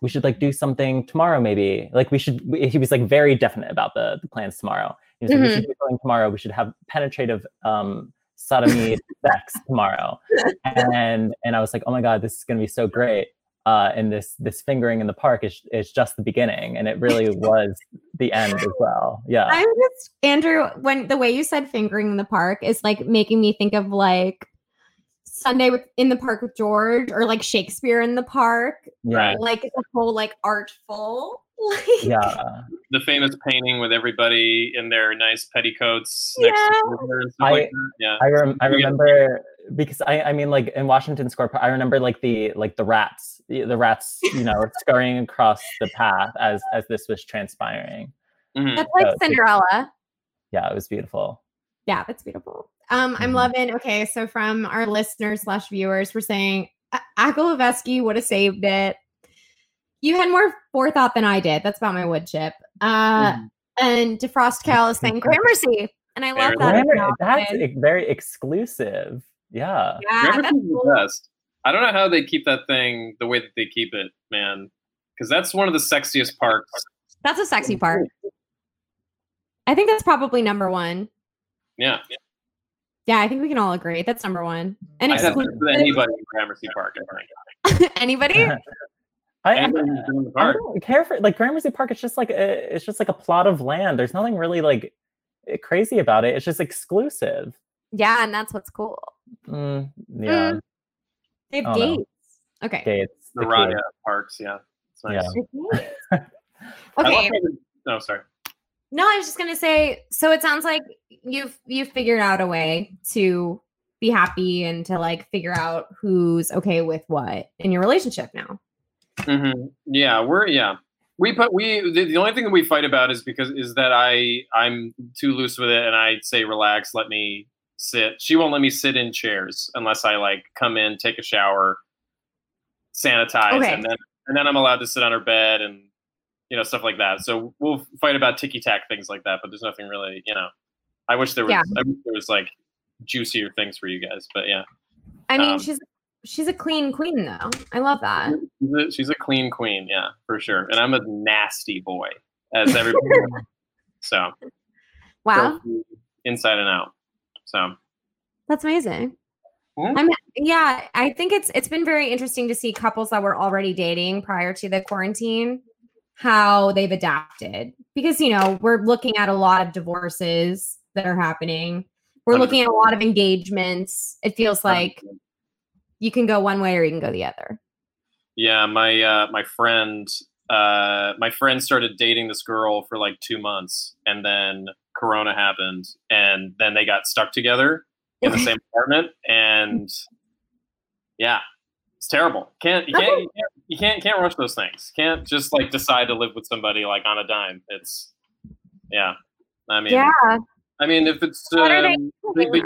we should like do something tomorrow maybe. Like we should. we- He was like very definite about the the plans tomorrow. He was like, we should do something tomorrow. We should have penetrative um sodomy sex tomorrow. And and I was like, oh my god, this is gonna be so great. Uh, and this this fingering in the park is is just the beginning, and it really was the end as well. Yeah. I'm just Andrew. When the way you said fingering in the park is like making me think of like Sunday with, in the park with George, or like Shakespeare in the park, yeah. like the whole like artful. Like, Yeah. The famous painting with everybody in their nice petticoats next Yeah. to and stuff I- like that. Yeah. I rem- I remember because I I mean like in Washington Square Park, I remember like the like the rats the, the rats you know scurrying across the path as as this was transpiring. Mhm. That's like so- Cinderella. Yeah, it was beautiful. Yeah, that's beautiful. Um, I'm Mhm. loving. Okay, so from our listeners slash viewers, we're saying "A- Akolovesky would have saved it. You had more forethought than I did. That's about my wood chip. Uh, Mhm. and Defrost Cal is saying Gramercy, and I love Very that. Grammar- that's very exclusive. Yeah. yeah, Gramercy's that's the best. I don't know how they keep that thing the way that they keep it, man. Because that's one of the sexiest parks. That's a sexy part. I think that's probably number one. Yeah. Yeah, I think we can all agree that's number one. And I'd have sex exclusive. anybody in Gramercy Park, I think. anybody? I, I, Anybody who's in the I don't care for like Gramercy Park. It's just like a, it's just like a plot of land. There's nothing really like eh, crazy about it. It's just exclusive. Yeah, and that's what's cool. Mm, yeah, Mm. They have Oh, no. gates. Okay. gates. The the Raya key. parks, yeah. It's nice. Yeah. Okay. how they- No, sorry. No, I was just gonna say. So it sounds like you've you've figured out a way to be happy and to like figure out who's okay with what in your relationship now. hmm Yeah, we're yeah. We put we the, the only thing that we fight about is because is that I I'm too loose with it and I say relax, let me sit. She won't let me sit in chairs unless I like come in, take a shower, sanitize, Okay. and then and then I'm allowed to sit on her bed and you know stuff like that. So we'll fight about ticky tack things like that, but there's nothing really you know. I wish there was Yeah. I wish there was like juicier things for you guys, but yeah. I mean, Um, she's she's a clean queen though. I love that. She's a, she's a clean queen, yeah, for sure. And I'm a nasty boy, as everybody. So Wow, inside and out. So that's amazing. Mhm. I'm yeah, I think it's it's been very interesting to see couples that were already dating prior to the quarantine how they've adapted because you know, we're looking at a lot of divorces that are happening. We're looking at a lot of engagements. It feels like you can go one way or you can go the other. Yeah, my uh, my friend uh, my friend started dating this girl for like two months, and then Corona happened, and then they got stuck together in the same apartment, and yeah, it's terrible. Can't you can't you can't, you can't can't rush those things. Can't just like decide to live with somebody like on a dime. It's yeah. I mean, yeah. I mean, if it's What are they um, they- doing?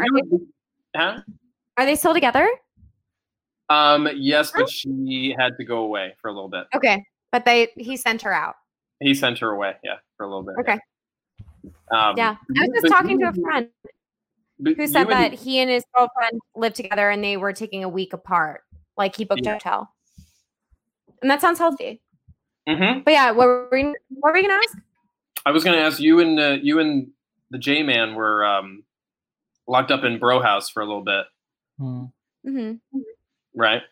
they huh? Are they still together? Um, yes, but she had to go away for a little bit. Okay. But they he sent her out. He sent her away, yeah, for a little bit. Okay. Um, Yeah. I was just talking to a friend who said that and- he and his girlfriend lived together and they were taking a week apart. Like he booked a hotel. And that sounds healthy. Mhm. But yeah, what were we, what were we gonna ask? I was going to ask you and uh, you and the J Man were um, locked up in Bro House for a little bit, Hmm. hmm right?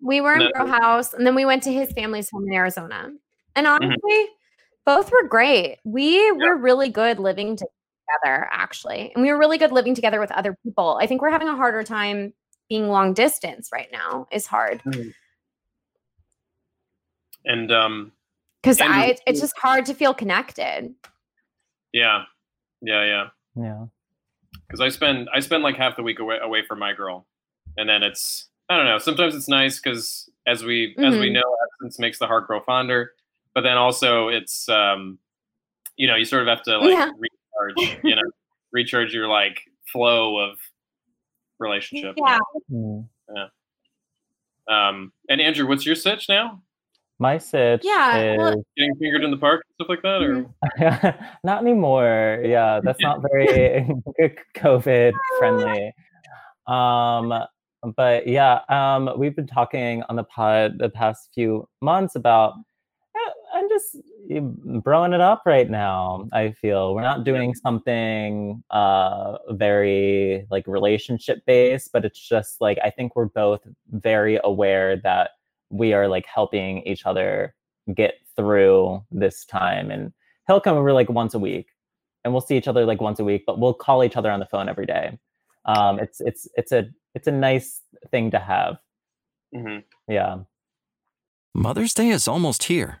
We were in No. Bro House and then we went to his family's home in Arizona. And Mm-hmm. Honestly, both were great. We were really good living together, actually. And we were really good living together with other people. I think we're having a harder time being long distance right now is hard. And um, Because I it's just hard to feel connected. yeah, yeah, yeah. Yeah. Because I spend I spend like half the week away away from my girl, and then it's I don't know. Sometimes it's nice because as we as we know, absence makes the heart grow fonder. But then also it's um, you know, you sort of have to like Yeah. recharge, you know, recharge your like flow of relationship. Yeah. Hmm. Um, and Andrew, what's your sitch now? My sitch Yeah, well- is Getting fingered in the park, stuff like that, or Mhm. not anymore. Yeah, that's not very COVID friendly. Um, but yeah, um, we've been talking on the pod the past few months about I'm just eh, broing it up right now. I feel. We're not doing something uh very like relationship based, but it's just like I think we're both very aware that we are like helping each other get through this time. And he'll come over like once a week and we'll see each other like once a week but we'll call each other on the phone every day. Um it's it's it's a it's a nice thing to have. Mhm. yeah. Mother's Day is almost here,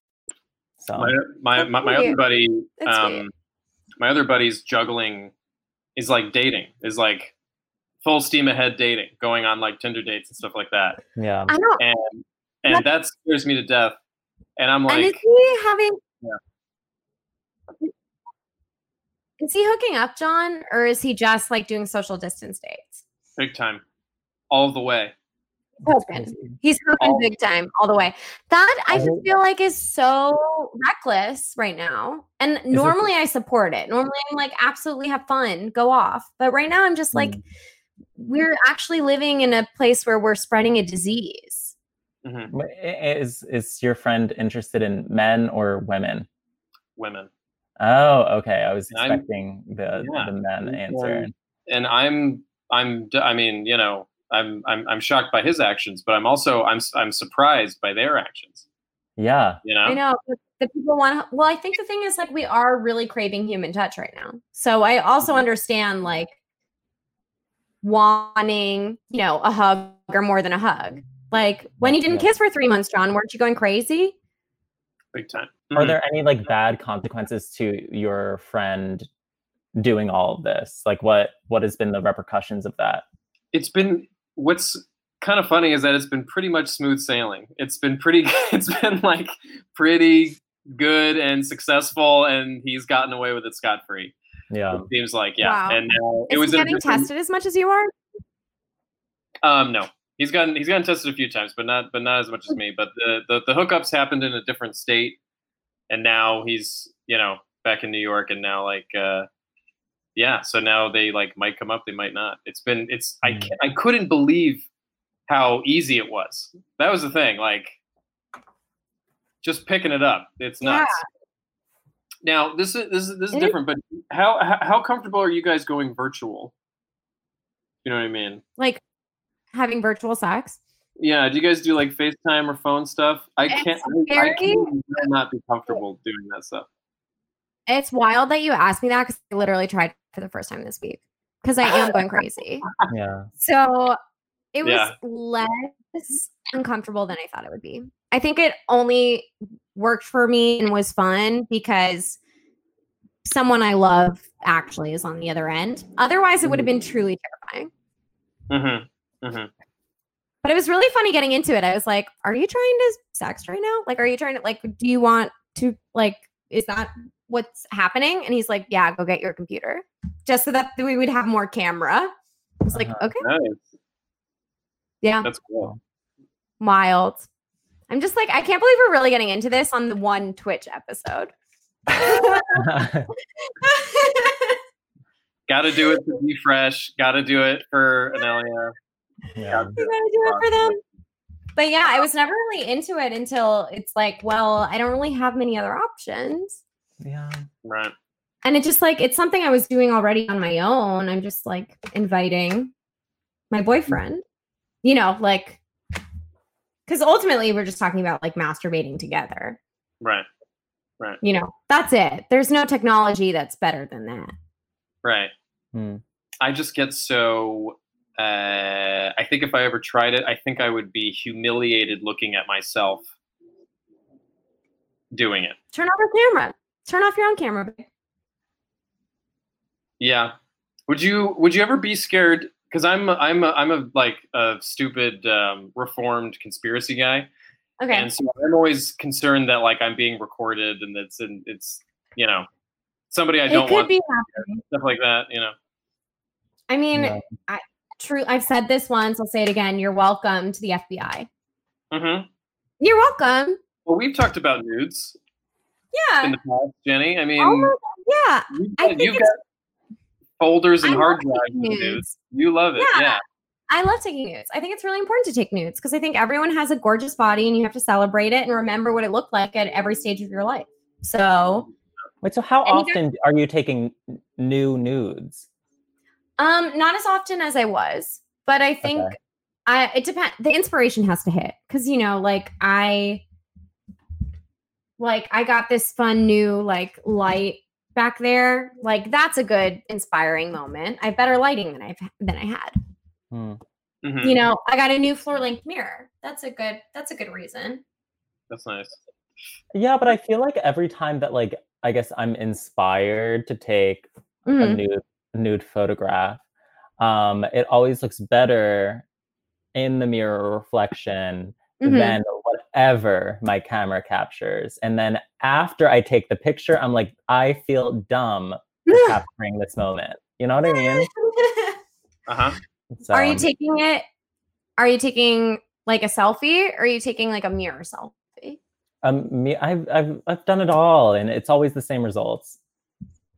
so my my my, my other buddy, That's sweet. um, my other buddy's juggling is like dating, is like full steam ahead dating, going on like Tinder dates and stuff like that, yeah I don't and and that scares me to death. And I'm and is like, he having Yeah. is he hooking up, John, or is he just like doing social distance dates? big time, all the way. Husband. He's hooking big time all the way. That I I just hope- feel like is so reckless right now. And it- normally I support it. Normally I'm like, absolutely have fun, go off. But right now I'm just like, Mm. we're actually living in a place where we're spreading a disease. Mhm. Is is your friend interested in men or women Women, oh okay i was I'm- expecting the Yeah. the men Um, answer and I'm I'm I mean, you know, I'm I'm I'm shocked by his actions, but I'm also I'm s- I'm surprised by their actions. yeah You know, I know the people want well, I think the thing is like we are really craving human touch right now. So I also Mhm. understand like wanting, you know, a hug or more than a hug. Like when you didn't Yeah. kiss for three months, John, weren't you going crazy? big time. are Mhm. there any like bad consequences to your friend doing all of this like what what has been the repercussions of that it's been what's kind of funny is that it's been pretty much smooth sailing. It's been pretty. It's been like pretty good and successful, and he's gotten away with it scot free. Yeah. It seems like yeah. Wow. And uh, it Is was he getting tested as much as you are? Um, no, he's gotten he's gotten tested a few times, but not but not as much as me. But the the, the hookups happened in a different state, and now he's you know back in New York, and now like uh, yeah, so now they like might come up, they might not. It's been it's I Mm. can't, I couldn't believe how easy it was. That was the thing, like just picking it up. It's nuts. Now this is this is this is It is- different, but how how- how comfortable are you guys going virtual? You know what I mean? Like having virtual sex? Yeah, do you guys do like FaceTime or phone stuff? I It's can't. I, I can't not be comfortable doing that stuff. It's wild that you asked me that because I literally tried for the first time this week because I am going crazy. Yeah. So it was Yeah. less uncomfortable than I thought it would be. I think it only worked for me and was fun because someone I love actually is on the other end. Otherwise, it would have been truly terrifying. Mm-hmm. Mm-hmm. But it was really funny getting into it. I was like, "Are you trying to sext right now? Like, are you trying to like? Do you want to like? Is that what's happening?" And he's like, "Yeah, go get your computer, just so that we would have more camera." I was like, Uh-huh. "Okay, Nice. yeah." That's cool. wild. I'm just like, I can't believe we're really getting into this on the one Twitch episode. Got to do it to be fresh. Got to do it for Anelia. yeah. We gotta do it for them. But yeah, I was never really into it until it's like, well, I don't really have many other options. Yeah. Right. And it just like, it's something I was doing already on my own. I'm just like inviting my boyfriend, you know, like, because ultimately we're just talking about like masturbating together. Right. Right. You know, that's it. There's no technology that's better than that. Right. Hmm. I just get so. Uh, I think if I ever tried it, I think I would be humiliated looking at myself doing it. Turn off your camera. Turn off your own camera. babe. Yeah. Would you Would you ever be scared? Because I'm a- I'm a, I'm a like a stupid um, reformed conspiracy guy, Okay. and so I'm always concerned that like I'm being recorded and it's and it's you know somebody I don't could want be happening. stuff like that. You know. I mean, Yeah. I, true. I've said this once. I'll say it again. You're welcome to the FBI. hmm You're welcome. Well, we've talked about nudes in Yeah. the past, Jenny. I mean, Oh yeah. you've I got, think you've it's- got folders and I hard love drives nudes. nudes. You love it, Yeah. yeah. I love taking nudes. I think it's really important to take nudes because I think everyone has a gorgeous body and you have to celebrate it and remember what it looked like at every stage of your life. So, Wait, so how often are you taking new nudes? um, not as often as I was, but I think Okay. I it depends. The inspiration has to hit because you know, like I, like I got this fun new like light back there. Like that's a good inspiring moment. I have better lighting than I've than I had. Hmm. Mhm. You know, I got a new floor length mirror. That's a good. That's a good reason. That's nice. Yeah, but I feel like every time that like I guess I'm inspired to take a Mhm. nude nude photograph, um, it always looks better in the mirror reflection Mhm. than whatever my camera captures. And then after I take the picture, I'm like, I feel dumb for capturing this moment. You know what I mean? Uh huh. So, Are you taking it? Are you taking like a selfie or are you taking like a mirror selfie? um, me, I've, I've, I've done it all, and it's always the same results.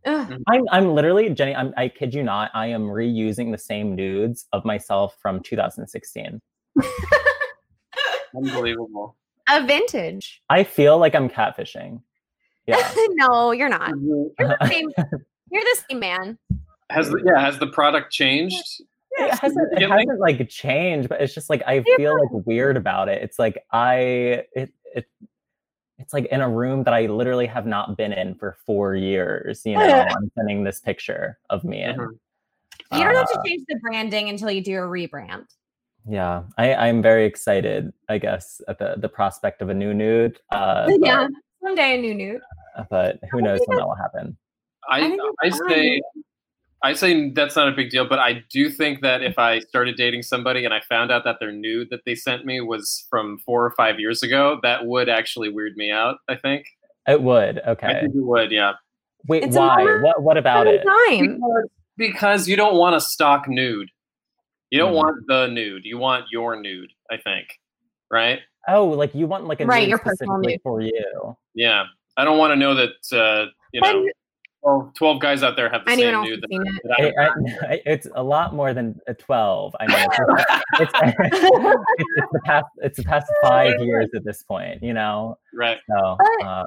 Ugh. I'm, I'm literally Jenny. I'm, I kid you not. I am reusing the same nudes of myself from 2016. Unbelievable. A vintage. I feel like I'm catfishing. Yeah. no, you're not. You're the same. You're the same man. Has the, yeah, has the product changed? it hasn't, it hasn't like changed, but it's just like I Yeah. feel like weird about it. It's like I it it it's like in a room that I literally have not been in for four years. You know, I'm sending this picture of me in. Mhm. You don't have to Uh, change the branding until you do a rebrand. Yeah, I, I'm very excited. I guess at the the prospect of a new nude. Uh, but, yeah. Someday a new nude. but who I knows when that will happen? I I I say I say that's not a big deal, but I do think that if I started dating somebody and I found out that their nude that they sent me was from four or five years ago, that would actually weird me out. I think It would. Okay, I Okay. think it would. Yeah, Wait, It's why? What what about it? because, because you don't want a stock nude. You don't Mhm. want the nude. You want your nude. I think, right? Oh, like you want like a Right, nude your personal specifically nude. for you. Yeah, I don't want to know that. Uh, you But know, 12, 12 guys out there have the anyone same nude. That, that I I- I- it's a lot more than a twelve. I know. it's, it's, it's, it's the past. It's the past five years at this point. You know. right. So. But- Uh,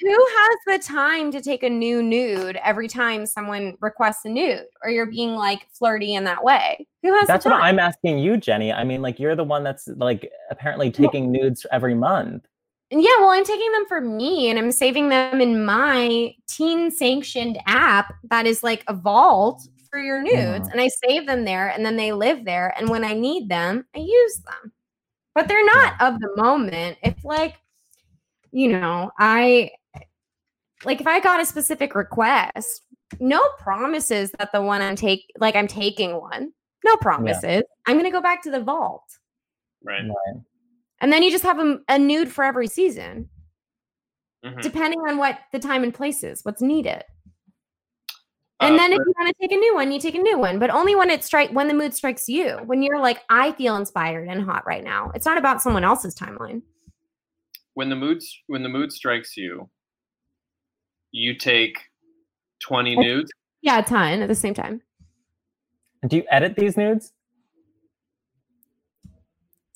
Who has the time to take a new nude every time someone requests a nude or you're being like flirty in that way? Who has That's what? I'm asking you, Jenny. I mean, like you're the one that's like apparently taking nudes every month. Yeah, well, I'm taking them for me and I'm saving them in my teen sanctioned app that is like a vault for your nudes. Mhm. And I save them there and then they live there. And when I need them, I use them. But they're not of the moment. It's like, you know, I like if I got a specific request, no promises that the one I'm take like I'm taking one. No promises. I'm gonna go back to the vault. Right. Right. And then you just have a, a nude for every season Mhm. depending on what the time and place is, what's needed. And Uh, then if you want to take a new one, you take a new one, but only when it strike when the mood strikes you. When you're like, I feel inspired and hot right now. It's not about someone else's timeline. when the mood when the mood strikes you, you take twenty nudes. Yeah, a ton at the same time. Do you edit these nudes?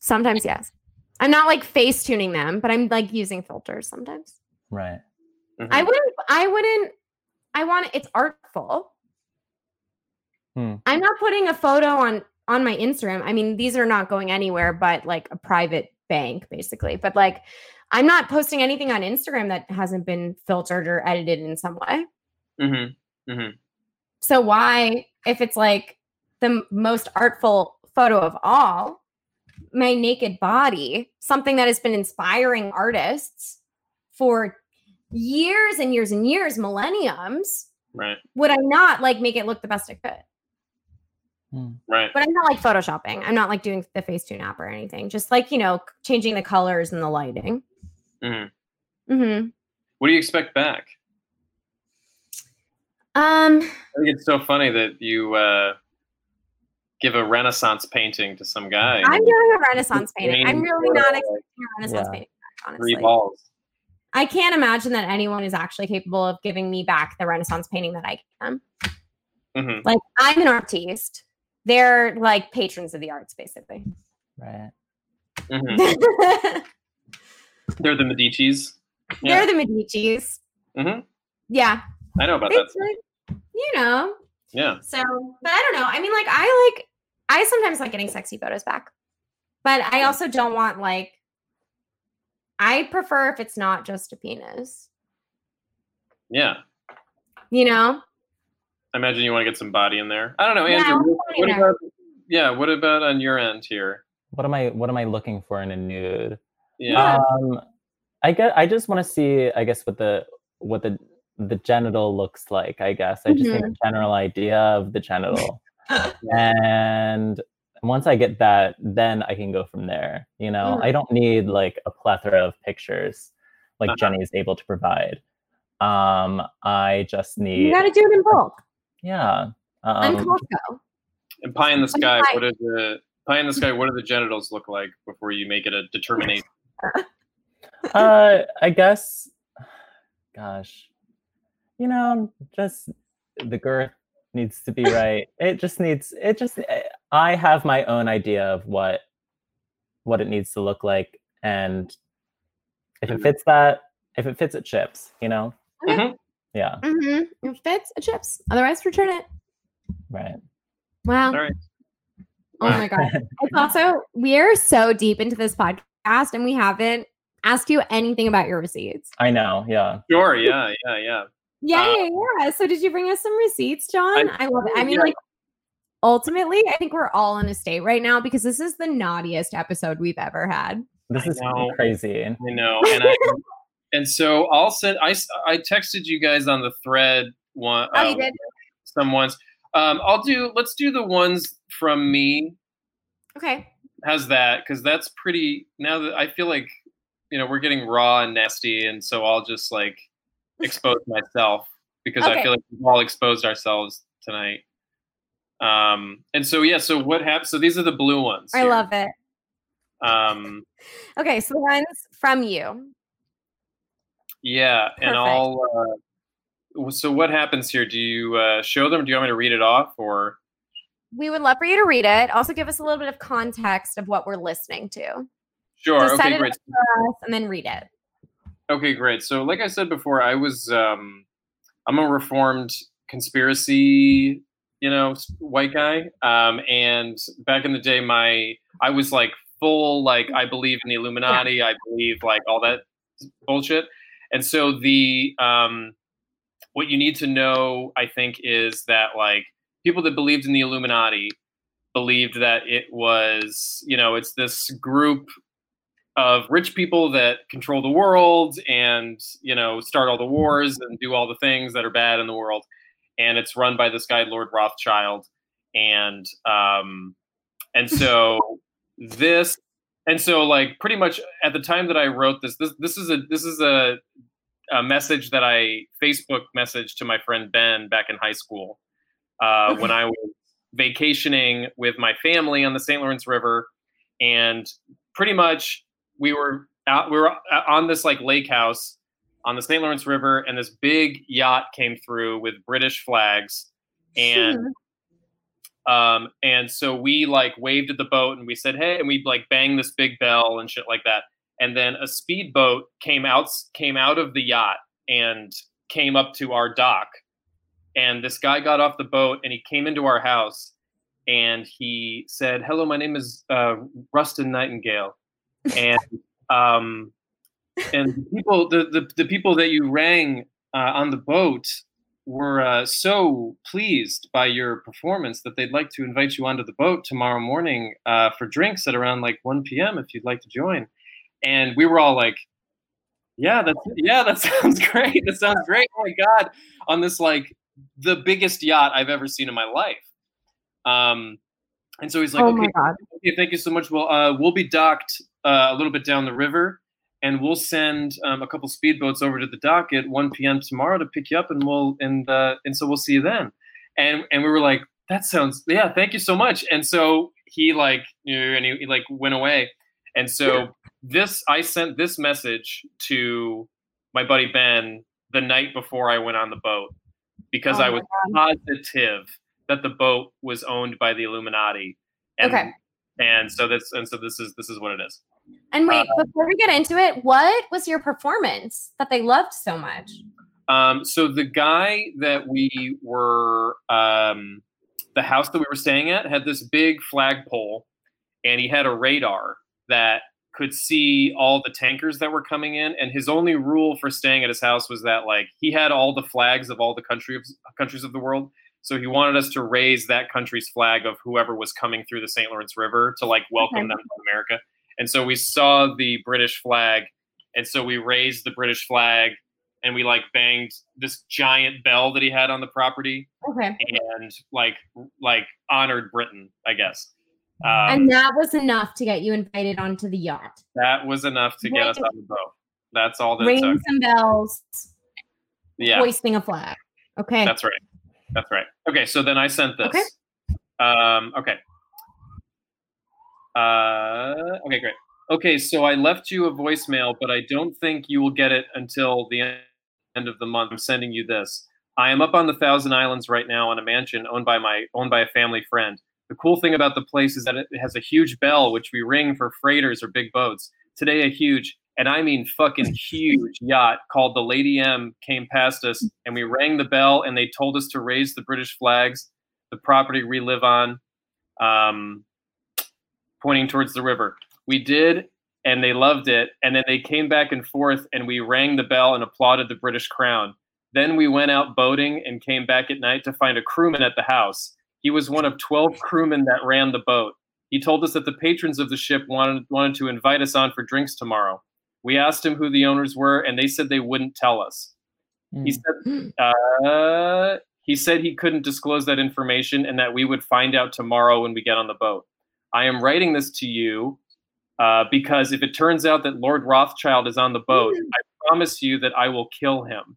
Sometimes yes. I'm not like face tuning them, but I'm like using filters sometimes. Right. Mhm. I wouldn't I wouldn't I want it's artful. Hmm. I'm not putting a photo on on my Instagram. I mean, these are not going anywhere but like a private bank basically. But like I'm not posting anything on Instagram that hasn't been filtered or edited in some way. Mhm. Mhm. So why if it's like the m- most artful photo of all, my naked body, something that has been inspiring artists for years and years and years, millenniums, Right. would I not like make it look the best it could? Hmm. Right. But I'm not like photoshopping. I'm not like doing the Facetune app or anything. Just like, you know, changing the colors and the lighting. Mhm. hmm What do you expect back? Um, I think it's so funny that you uh, give a Renaissance painting to some guy. I'm doing a Renaissance painting. I'm really not uh, expecting a Renaissance Yeah. painting back, Three balls. I can't imagine that anyone is actually capable of giving me back the Renaissance painting that I can. Mhm. Like I'm an artiste. They're like patrons of the arts, basically. Right. Mhm. They're the Medici's. Yeah. They're the Medici's. Mhm. Yeah. I know about that. It's you know. Yeah. So, but I don't know. I mean, like, I like, I sometimes like getting sexy photos back, but I also don't want like, I prefer if it's not just a penis, Yeah. you know? I imagine you want to get some body in there. I don't know, Andrew. I want what- what about, yeah. What about on your end here? What am I? What am I looking for in a nude? Yeah. Um, I get. I just want to see. I guess what the what the the genital looks like. I guess I just need Mm-hmm. a general idea of the genital, and once I get that, then I can go from there. You know, Mm. I don't need like a plethora of pictures like Uh-huh. Jenny is able to provide. Um, I just need. You got to do it in bulk. yeah. I'm Um, Costco. and pie in the sky. pie. What are the pie in the sky? What do the genitals look like before you make it a determination? uh, I guess, gosh, you know, just the girth needs to be right. It just needs. It just. eh, I have my own idea of what what it needs to look like, and if it Mhm. fits that, if it fits, it ships. You know. Okay. Mhm. Yeah. Mm-hmm. It fits, it chips. Otherwise, return it. Right. Wow. All right. Oh my god. It's also we are so deep into this podcast and we haven't asked you anything about your receipts. I know. Yeah. Sure. Yeah. Yeah. Yeah. Yeah, Uh, yeah, yeah. So did you bring us some receipts, John? I, love it. I mean, yeah. like ultimately, I think we're all in a state right now because this is the naughtiest episode we've ever had. This is crazy. I know. And I and so I'll send. I I texted you guys on the thread one. Oh, you did? Someone's. Um, I'll do. Let's do the ones from me. Okay. How's that? Because that's pretty. Now that I feel like, you know, we're getting raw and nasty, and so I'll just like expose myself because I feel like we've all exposed ourselves tonight. Um, and so yeah. So what happened? So these are the blue ones. I here. love it. Um, Okay, so the ones from you. yeah, and Perfect. I'll. Uh, so what happens here? Do you uh, show them? Do you want me to read it off, or We would love for you to read it. Also, give us a little bit of context of what we're listening to. sure? Set Okay, great. and then read it. Okay, great. So, like I said before, I was um, I'm a reformed conspiracy, you know, white guy. Um, and back in the day, my I was like full like I believe in the Illuminati. I believe like all that bullshit. And so the um, what you need to know, I think, is that like people that believed in the Illuminati believed that it was, you know, it's this group of rich people that control the world and you know start all the wars and do all the things that are bad in the world. And it's run by this guy lord rothschild. And um and so this and so like pretty much at the time that i wrote this this this is a this is a a message that i facebook messaged to my friend ben back in high school uh when i was vacationing with my family on the st lawrence river and pretty much we were out we were on this like lake house on the St. Lawrence River and this big yacht came through with British flags and um and so we like waved at the boat and we said hey and we like banged this big bell and shit like that. And then a speedboat came out came out of the yacht and came up to our dock and this guy got off the boat and he came into our house and he said hello my name is uh, rustin nightingale and um, and the people the, the the people that you rang uh, on the boat were uh, so pleased by your performance that they'd like to invite you onto the boat tomorrow morning uh, for drinks at around like 1 p.m. if you'd like to join. And we were all like, "Yeah, that's yeah, that sounds great. That sounds great. Oh my god!" On this like the biggest yacht I've ever seen in my life. Um, and so he's like, oh "Okay. Okay, thank you so much. Well, uh, we'll be docked uh, a little bit down the river, and we'll send um, a couple speedboats over to the dock at 1 p.m. tomorrow to pick you up, and we'll and uh, and so we'll see you then. And and we were like, that sounds yeah, thank you so much. And so he like and he, he like went away, and so this I sent this message to my buddy Ben the night before I went on the boat because Oh I was positive that the boat was owned by the Illuminati. And, Okay. And so this and so this is this is what it is. And wait, Uh, before we get into it, what was your performance that they loved so much? Um, so the guy that we were um, the house that we were staying at had this big flagpole and he had a radar that could see all the tankers that were coming in and his only rule for staying at his house was that like he had all the flags of all the countries countries of the world so he wanted us to raise that country's flag of whoever was coming through the St. Lawrence River to like welcome Okay. them to America and so we saw the British flag and so we raised the British flag and we like banged this giant bell that he had on the property Okay. and like like honored Britain, I guess. Um, and that was enough to get you invited onto the yacht. that was enough to get us on the boat. That's all that Ringing took. some bells, Yeah, hoisting a flag. Okay. that's right. That's right. Okay, so then I sent this. Okay. Um, okay. Uh, okay, great. Okay, so I left you a voicemail, but I don't think you will get it until the end of the month. I'm sending you this. I am up on the Thousand Islands right now on a mansion owned by my owned by a family friend. The cool thing about the place is that it has a huge bell which we ring for freighters or big boats. Today, a huge, and I mean fucking huge yacht called the Lady M came past us, and we rang the bell, and they told us to raise the British flags, the property we live on, um, pointing towards the river. We did, and they loved it. And then they came back and forth, and we rang the bell and applauded the British crown. Then we went out boating and came back at night to find a crewman at the house. He was one of 12 crewmen that ran the boat. He told us that the patrons of the ship wanted, wanted to invite us on for drinks tomorrow. We asked him who the owners were, and they said they wouldn't tell us. He said uh, He said he couldn't disclose that information and that we would find out tomorrow when we get on the boat. I am writing this to you uh, because if it turns out that Lord Rothschild is on the boat, I promise you that I will kill him.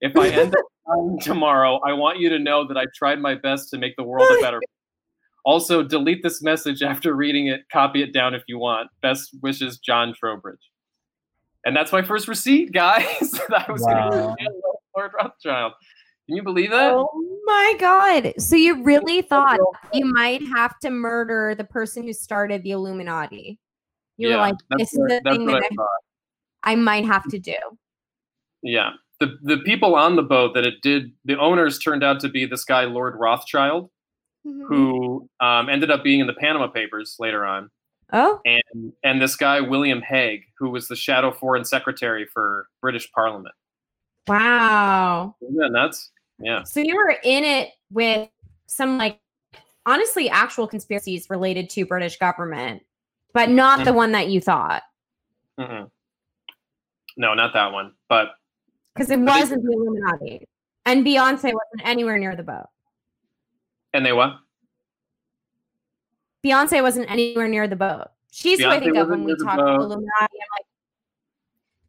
If I end up dying um, tomorrow, I want you to know that I tried my best to make the world a better. Also, delete this message after reading it. Copy it down if you want. Best wishes, John Trowbridge. And that's my first receipt, guys. that I was Wow. going to Lord Rothschild. Can you believe that? Oh my god! So you really thought you might have to murder the person who started the Illuminati? You were like, "This is the thing that I I, thought. I might have to do." Yeah. The the people on the boat that it did the owners turned out to be this guy Lord Rothschild, Mm-hmm. who um, ended up being in the Panama Papers later on, Oh, and and this guy William Hague, who was the shadow foreign secretary for British Parliament. wow! Isn't that nuts? Yeah. So you were in it with some like honestly actual conspiracies related to British government, but not the one that you thought Mm-mm. No, not that one. But because it wasn't the Illuminati, and Beyonce wasn't anywhere near the boat. and they what? Beyonce wasn't anywhere near the boat. She's who I think of when we near the talk boat. Illuminati. I'm like,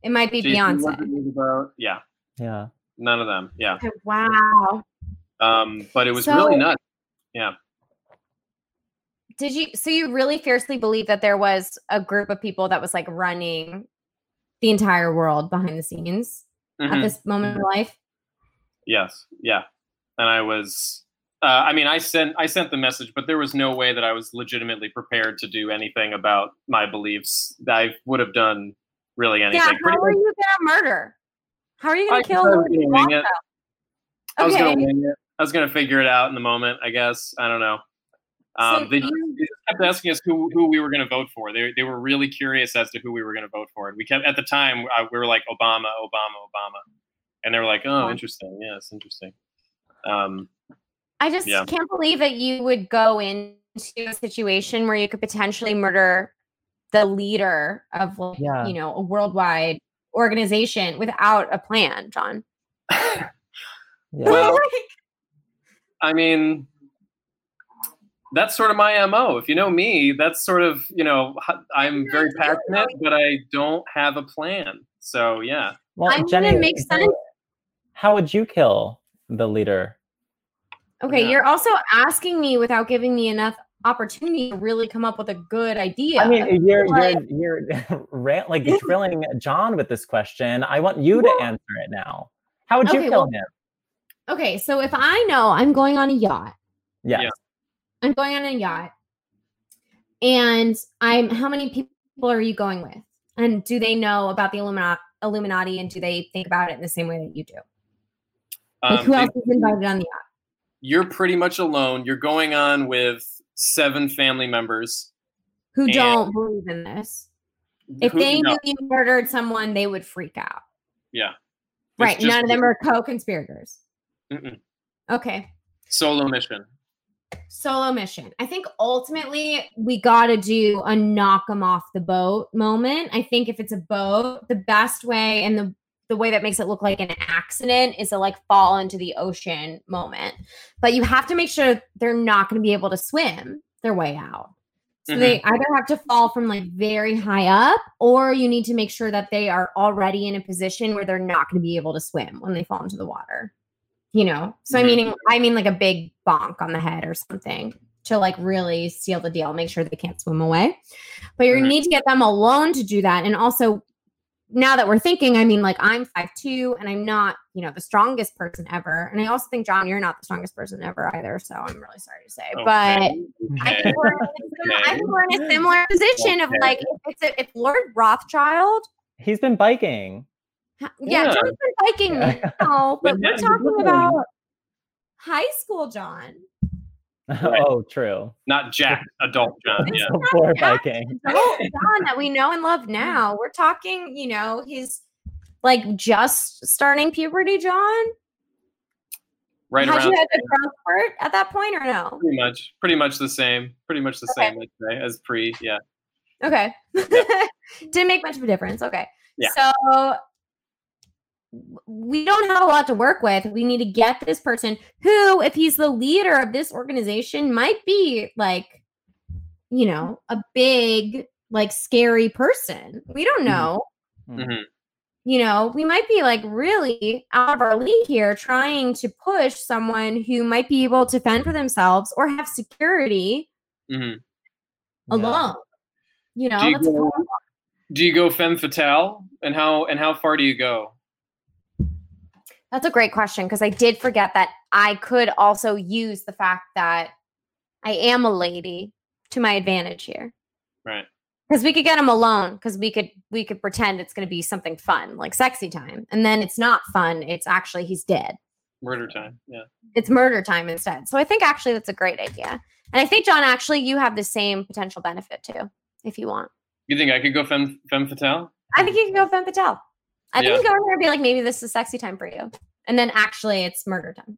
it might be Jason Beyonce. wasn't in the boat. Yeah, Yeah. none of them. Yeah. Okay, Wow. Um, but it was So- really nuts. Yeah. Did you so you really fiercely believe that there was a group of people that was like running the entire world behind the scenes at Mhm. this moment in life? Yes. Yeah. And I was. Uh, I mean, I sent I sent the message, but there was no way that I was legitimately prepared to do anything about my beliefs. That I would have done really anything. Yeah, how are you gonna murder? How are you gonna I kill was gonna it. I was gonna wing it. I was gonna figure it out in the moment. I guess. I don't know. Um, So they, you- kept asking us who who we were going to vote for. They they were really curious as to who we were going to vote for, and we kept at the time uh, we were like Obama, Obama, Obama, and they were like, oh, interesting, yes, interesting. Um, I just Yeah. can't believe that you would go into a situation where you could potentially murder the leader of like, Yeah. you know, a worldwide organization without a plan, John. Yeah. Well, I mean, that's sort of my mo. If you know me, that's sort of you know i'm very passionate, but I don't have a plan. So yeah, well, I mean, Jenny, it makes so sense. How would you kill the leader? Okay, Yeah. you're also asking me without giving me enough opportunity to really come up with a good idea. I mean, you're but- you're you're rant, like you're drilling John with this question. I want you to answer it now. How would you Okay, kill well- him? okay, so if I know I'm going on a yacht, Yes. Yeah. I'm going on a yacht, and I'm how many people are you going with? And do they know about the Illumina- Illuminati and do they think about it in the same way that you do? Like Um, who they- else is invited on the yacht? you're pretty much alone. You're going on with seven family members. Who don't believe in this? If Who- they no, knew you murdered someone, they would freak out. yeah, It's Right. None of them are co-conspirators. Okay. solo mission. Solo mission. I think ultimately we got to do a knock them off the boat moment. I think if it's a boat, the best way and the the way that makes it look like an accident is to like fall into the ocean moment. But you have to make sure they're not going to be able to swim their way out. So they mm-hmm. either have to fall from like very high up or you need to make sure that they are already in a position where they're not going to be able to swim when they fall into the water. You know? So I Mhm. mean I mean like a big bonk on the head or something to like really seal the deal, make sure they can't swim away. But you Mhm. need to get them alone to do that and also now that we're thinking, I mean, like I'm five two and I'm not, you know, the strongest person ever. And I also think, John, you're not the strongest person ever either. So I'm really sorry to say. But I Okay. think, we're in a I think we're in a similar position of like if it's a, if Lord Rothschild, He's been biking. Ha- yeah, Yeah. John's been biking Yeah. now, but But we're talking you're about high school John. Right. oh, true. Not Jack, adult John. Yeah. Before Yeah. biking. Adult John that we know and love now. We're talking, you know, he's like just starting puberty, John. Right Had around you had a growth spurt at that point or no? pretty much pretty much the same. Pretty much the Okay. same I'd say, as pre. Yeah. Okay. Didn't make much of a difference. Okay. Yeah. So we don't have a lot to work with. We need to get this person who, if he's the leader of this organization, might be like, you know, a big, like scary person. We don't know. Mhm. You know, we might be like really out of our league here trying to push someone who might be able to fend for themselves or have security Mhm. Yeah. alone. You know, Do you that's go- problem. Do you go femme fatale, and how and how far do you go? That's a great question because I did forget that I could also use the fact that I am a lady to my advantage here. Right. Because we could get him alone because we could we could pretend it's going to be something fun like sexy time, and then it's not fun. It's actually he's dead. Murder time. Yeah. It's murder time instead. So I think actually that's a great idea, and I think John actually you have the same potential benefit too if you want. You think I could go femme femme fatale? I think you can go femme fatale. I think Yeah. you go in there and be like maybe this is a sexy time for you, and then actually it's murder time.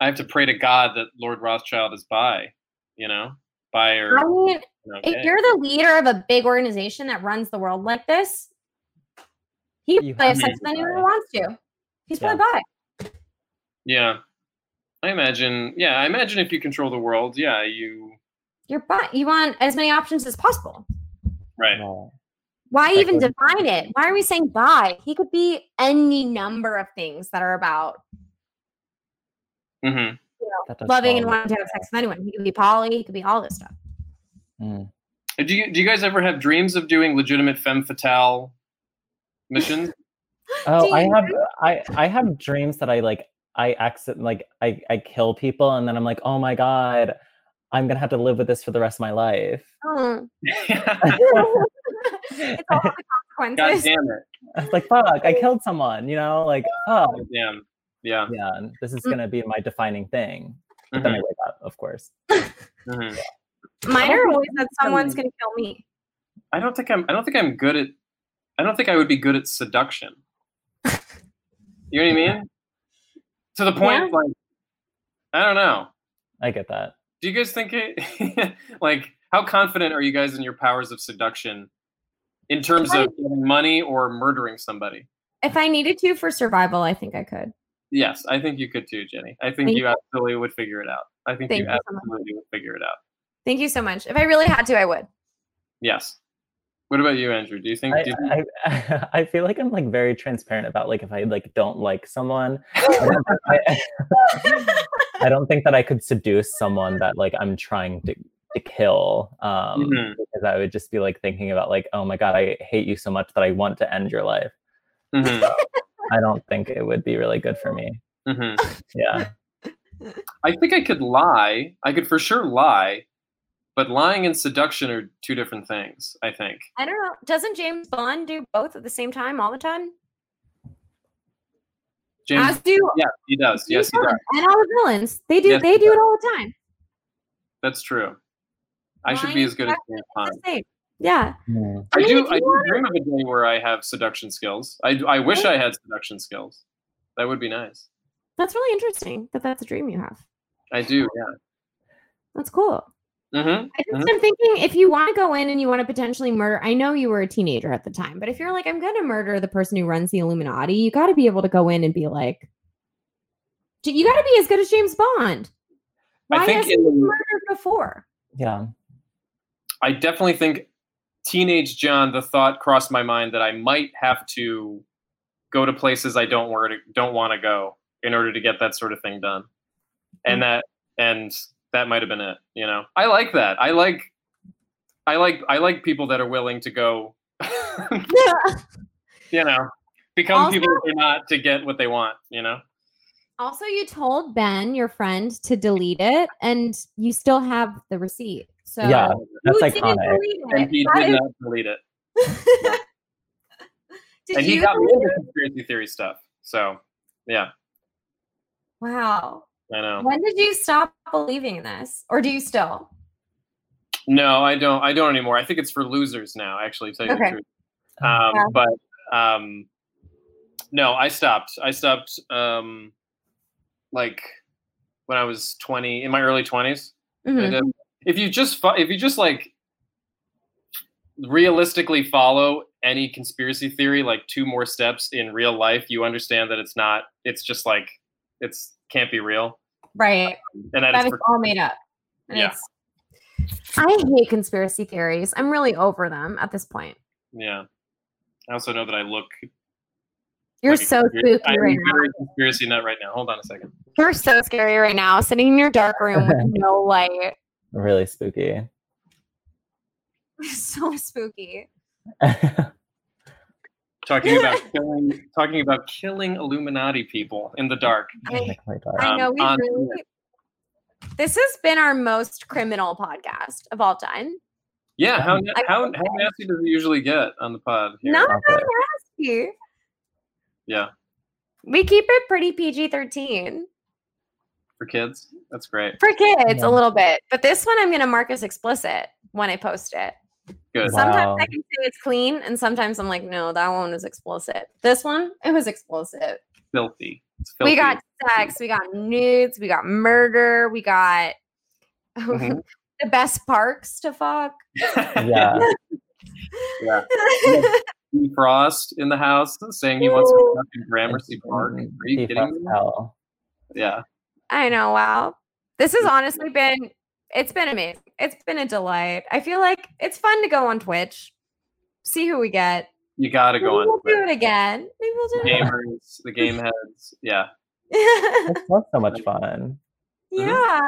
I have to pray to God that Lord Rothschild is by. You know, by or I mean, you know, if gay. you're the leader of a big organization that runs the world like this, he You probably have have sex with anyone who wants to. He's probably bi. Yeah. I imagine. Yeah, I imagine if you control the world, yeah, you. You're bi. You want as many options as possible. Right. Well, Why even what- define it? Why are we saying bi? He could be any number of things that are about mm-hmm. that does loving and wanting to have sex with anyone. He could be poly. He could be all this stuff. Mm. Do you do you guys ever have dreams of doing legitimate femme fatale missions? Oh, I have I I have dreams that I like I accident like I I kill people and then I'm like, "Oh my god, I'm going to have to live with this for the rest of my life." Oh. God it's all the consequences. God damn it! I like, "Fuck, I killed someone," you know? Like, oh God damn. Yeah. Yeah, this is Mm. going to be my defining thing. But then I Mhm, wake up, of course. mhm. Mine are always that someone's going to kill me. I don't think I'm. I don't think I'm good at. I don't think I would be good at seduction. You know what I mean? To the point, like, I don't know. I get that. Do you guys think it? like, how confident are you guys in your powers of seduction, in terms of getting money or murdering somebody? If I needed to for survival, I think I could. Yes, I think you could too, Jenny. I think Thank you you. absolutely would figure it out. I think Thank you you so absolutely would figure it out. Thank you so much. If I really had to, I would. Yes. What about you, Andrew? Do you think? I, do you I, I feel like I'm like very transparent about like if I like don't like someone. I don't, I, I don't think that I could seduce someone that like I'm trying to, to kill. Um, Mhm. because I would just be like thinking about like, oh my god, I hate you so much that I want to end your life. Mhm, I don't think it would be really good for me. mhm. Yeah. I think I could lie. I could for sure lie, but lying and seduction are two different things. I think. I don't know. Doesn't James Bond do both at the same time all the time? James. As do yeah, he does. Yes, he does. and all the villains. They do. Yes, they he do it all the time. That's true. I should be as good as seduction James Bond. the same. Yeah. Mm. I mean, do. if I do dream of a day where I have seduction skills. I, I wish I had seduction skills. That would be nice. That's really interesting that that's a dream you have. I do. Yeah. That's cool. Mm-hmm. I just am thinking if you want to go in and you want to potentially murder, I know you were a teenager at the time, but if you're like, I'm going to murder the person who runs the Illuminati, you got to be able to go in and be like, you got to be as good as James Bond. I Why think hasn't he in- been murdered before? Yeah. I definitely think teenage John, the thought crossed my mind that I might have to go to places I don't want to don't want to go in order to get that sort of thing done. And mm. that and that might have been it, you know. I like that. I like I like I like people that are willing to go you know, become Also- people that they're not to get what they want, you know. Also, you told Ben, your friend, to delete it, and you still have the receipt. So Yeah, that's who didn't iconic. delete And he did is- not delete it. Did and he you got me into conspiracy theory stuff. So yeah, Wow. I know. When did you stop believing this, or do you still? No, I don't. I don't anymore. I think it's for losers now. Actually, to tell you Okay. the truth. Um, Yeah. But um, no, I stopped. I stopped. Um, like when I was twenty, in my early 20s Mhm. If you just fo- if you just like realistically follow any conspiracy theory like two more steps in real life, you understand that it's not. It's just like it's can't be real, Right. and that, That it's is all made up. And Yeah. I hate conspiracy theories. I'm really over them at this point. yeah. I also know that I look. You're like so spooky I'm right now. conspiracy nut right now. Hold on a second. You're so scary right now, sitting in your dark room with no light. Really spooky. so spooky. Talking about killing, talking about killing Illuminati people in the dark. I, Like my God. I know Um, we on- really. This has been our most criminal podcast of all time. Yeah, how I- how how nasty does it usually get on the pod? Here? Not that nasty. Yeah, We keep it pretty PG 13 for kids, that's great. for kids Yeah. a little bit. But this one I'm going to mark as explicit when I post it. Good. Wow. Sometimes I can say it's clean, and sometimes I'm like, no, that one is explicit. This one, it was explicit. Filthy. Filthy. We got sex, we got nudes, we got murder, we got Mhm. the best parks to fuck. Yeah. Yeah. Steve Frost in the house saying he wants to fuck in Gramercy Park. Are you kidding me? hell. Yeah. I know. Wow. This has honestly been, it's been amazing. It's been a delight. I feel like it's fun to go on Twitch, see who we get. You got to Maybe go on. we'll do it again. Maybe we'll do it Gamers, the game heads. Yeah. again. It's so much fun. Mm-hmm. yeah.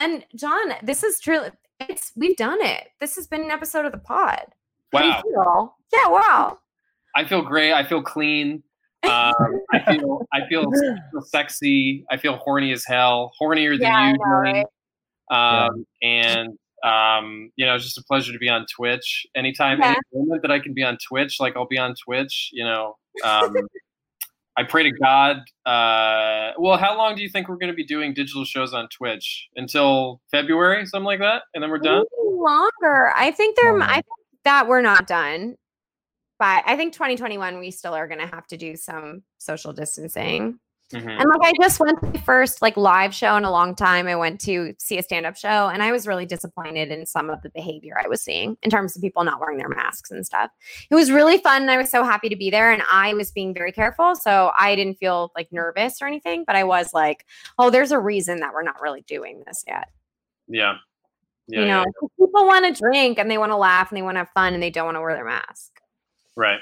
And John, this is truly, it's, we've done it. This has been an episode of the pod. How do you Wow. Yeah. Wow. I feel great. I feel clean. Um, I feel I feel, feel sexy. I feel horny as hell, hornier than Yeah, I you. know, right? Um, and um, you know, it's just a pleasure to be on Twitch. Anytime, Yeah. any moment that I can be on Twitch, like I'll be on Twitch. You know, um, I pray to God. Uh, well, how long do you think we're going to be doing digital shows on Twitch until February, something like that, and then we're done? Maybe longer. I think there. I think that we're not done, but I think 2021 we still are going to have to do some social distancing. Mhm. And like I just went to my first like live show in a long time. I went to see a stand up show, and I was really disappointed in some of the behavior I was seeing in terms of people not wearing their masks and stuff. It was really fun, and I was so happy to be there. And I was being very careful, so I didn't feel like nervous or anything. But I was like, oh, there's a reason that we're not really doing this yet Yeah. Yeah. you yeah, know, people want to drink and they want to laugh and they want to have fun and they don't want to wear their mask. Right.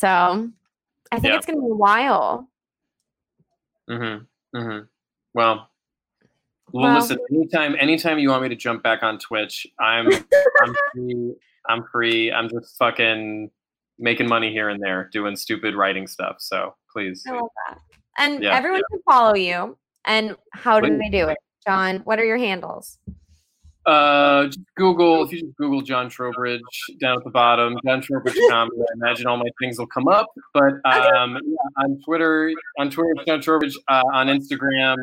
So I think Yeah. it's going to be a while. Mm-hmm. Mm-hmm. Well, well, Well- listen. Anytime, anytime you want me to jump back on Twitch, I'm, I'm free. I'm free. I'm just fucking making money here and there, doing stupid writing stuff. So please, I love that. And Yeah, everyone can follow you. And how do Please. they do it? John, what are your handles? Uh, just Google. If you just Google John Trowbridge down at the bottom, John Trowbridge comedy. I imagine all my things will come up. But um, on Twitter, on Twitter, it's John Trowbridge. Uh, on Instagram,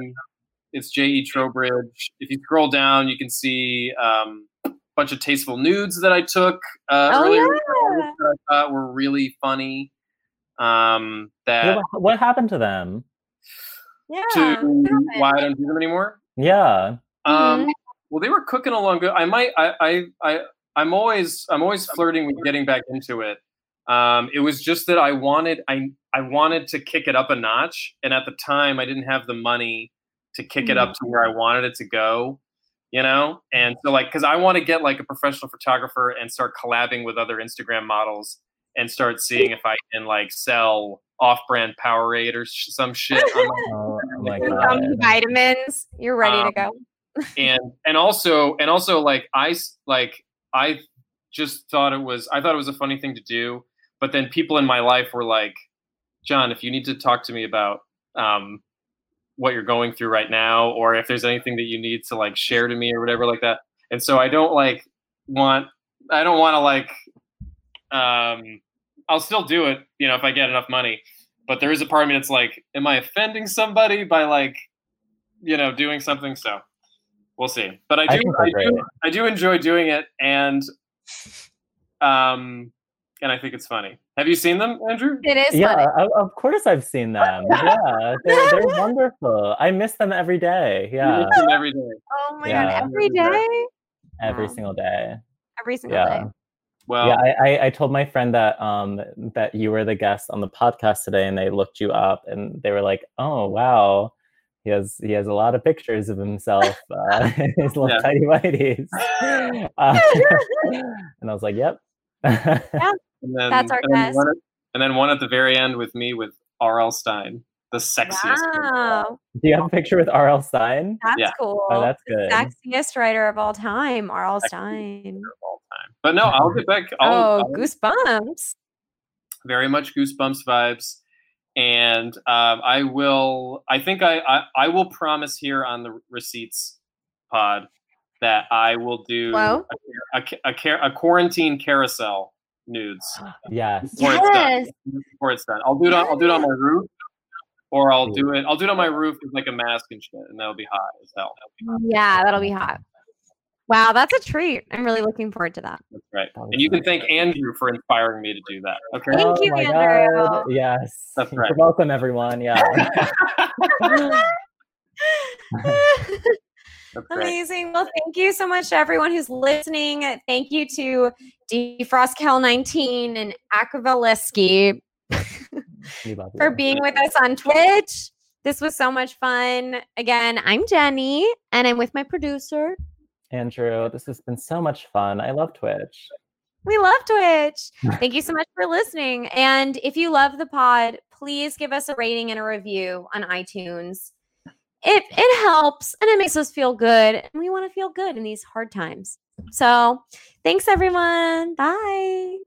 it's J E Trowbridge. If you scroll down, you can see um, a bunch of tasteful nudes that I took uh, Oh, earlier yeah. that I thought were really funny. Um, that What, what happened to them? Yeah. to why I don't do them anymore. Yeah. Um, Mhm. Well, they were cooking along good. I might. I. I. I. I'm always. I'm always flirting with getting back into it. Um, it was just that I wanted. I. I wanted to kick it up a notch, and at the time, I didn't have the money to kick it up to where I wanted it to go. You know, and so like, because I want to get like a professional photographer and start collabing with other Instagram models and start seeing if I can like sell off-brand Powerade or sh- some shit. on my- Oh, oh Some vitamins. You're ready to Um, go. And and also and also like I like I just thought it was I thought it was a funny thing to do, but then people in my life were like, John, if you need to talk to me about um, what you're going through right now, or if there's anything that you need to like share to me or whatever like that, and so I don't like want I don't want to like um, I'll still do it, you know, if I get enough money. But there is a part of me that's like, am I offending somebody by like, you know, doing something? So we'll see. But I I do, think I, do. I do enjoy doing it, and um, and I think it's funny. Have you seen them, Andrew? It is Yeah, funny. of, of course I've seen them. Yeah, they're, they're wonderful. I miss them every day. Yeah, You see them every day. Oh my Yeah. god, every day, every Wow. single day. every single Yeah. day. Well, yeah, I, I, I told my friend that um that you were the guest on the podcast today, and they looked you up, and they were like, "Oh wow, he has he has a lot of pictures of himself uh, his little Yeah. tidy whities." Uh, and I was like, "Yep." and then, That's our and then guest. one at- and then one at the very end with me with R.L. Stine, the sexiest. Wow, Do you have a picture with R.L. Stine? that's Yeah. cool. Oh, that's The good. Sexiest writer of all time, R.L. Stine. all time. But no, I'll get back. I'll, Oh, I'll- goosebumps. very much goosebumps vibes and um, i will i think I, I i will promise here on the receipts pod that i will do Whoa. a, a, a, a quarantine carousel nudes Yes. before it's done Yes. before it's done i'll do it on i'll do it on my roof or i'll do it i'll do it on my roof with like a mask and shit and that'll be hot as hell Yeah, that'll be hot. Wow, that's a treat. I'm really looking forward to that. that's right and you can thank andrew for inspiring me to do that okay Thank oh you, my Andrew. God. Yes. That's You're right. welcome, everyone. Yeah. Amazing. Well, thank you so much to everyone who's listening. Thank you to Defrost Cal 19 and Akavaleski for being with us on Twitch. This was so much fun. Again, I'm Jenny and I'm with my producer. Andrew, this has been so much fun. I love Twitch. We love Twitch. Thank you so much for listening. And if you love the pod, please give us a rating and a review on iTunes. It it helps and it makes us feel good. And we want to feel good in these hard times. So thanks everyone. Bye.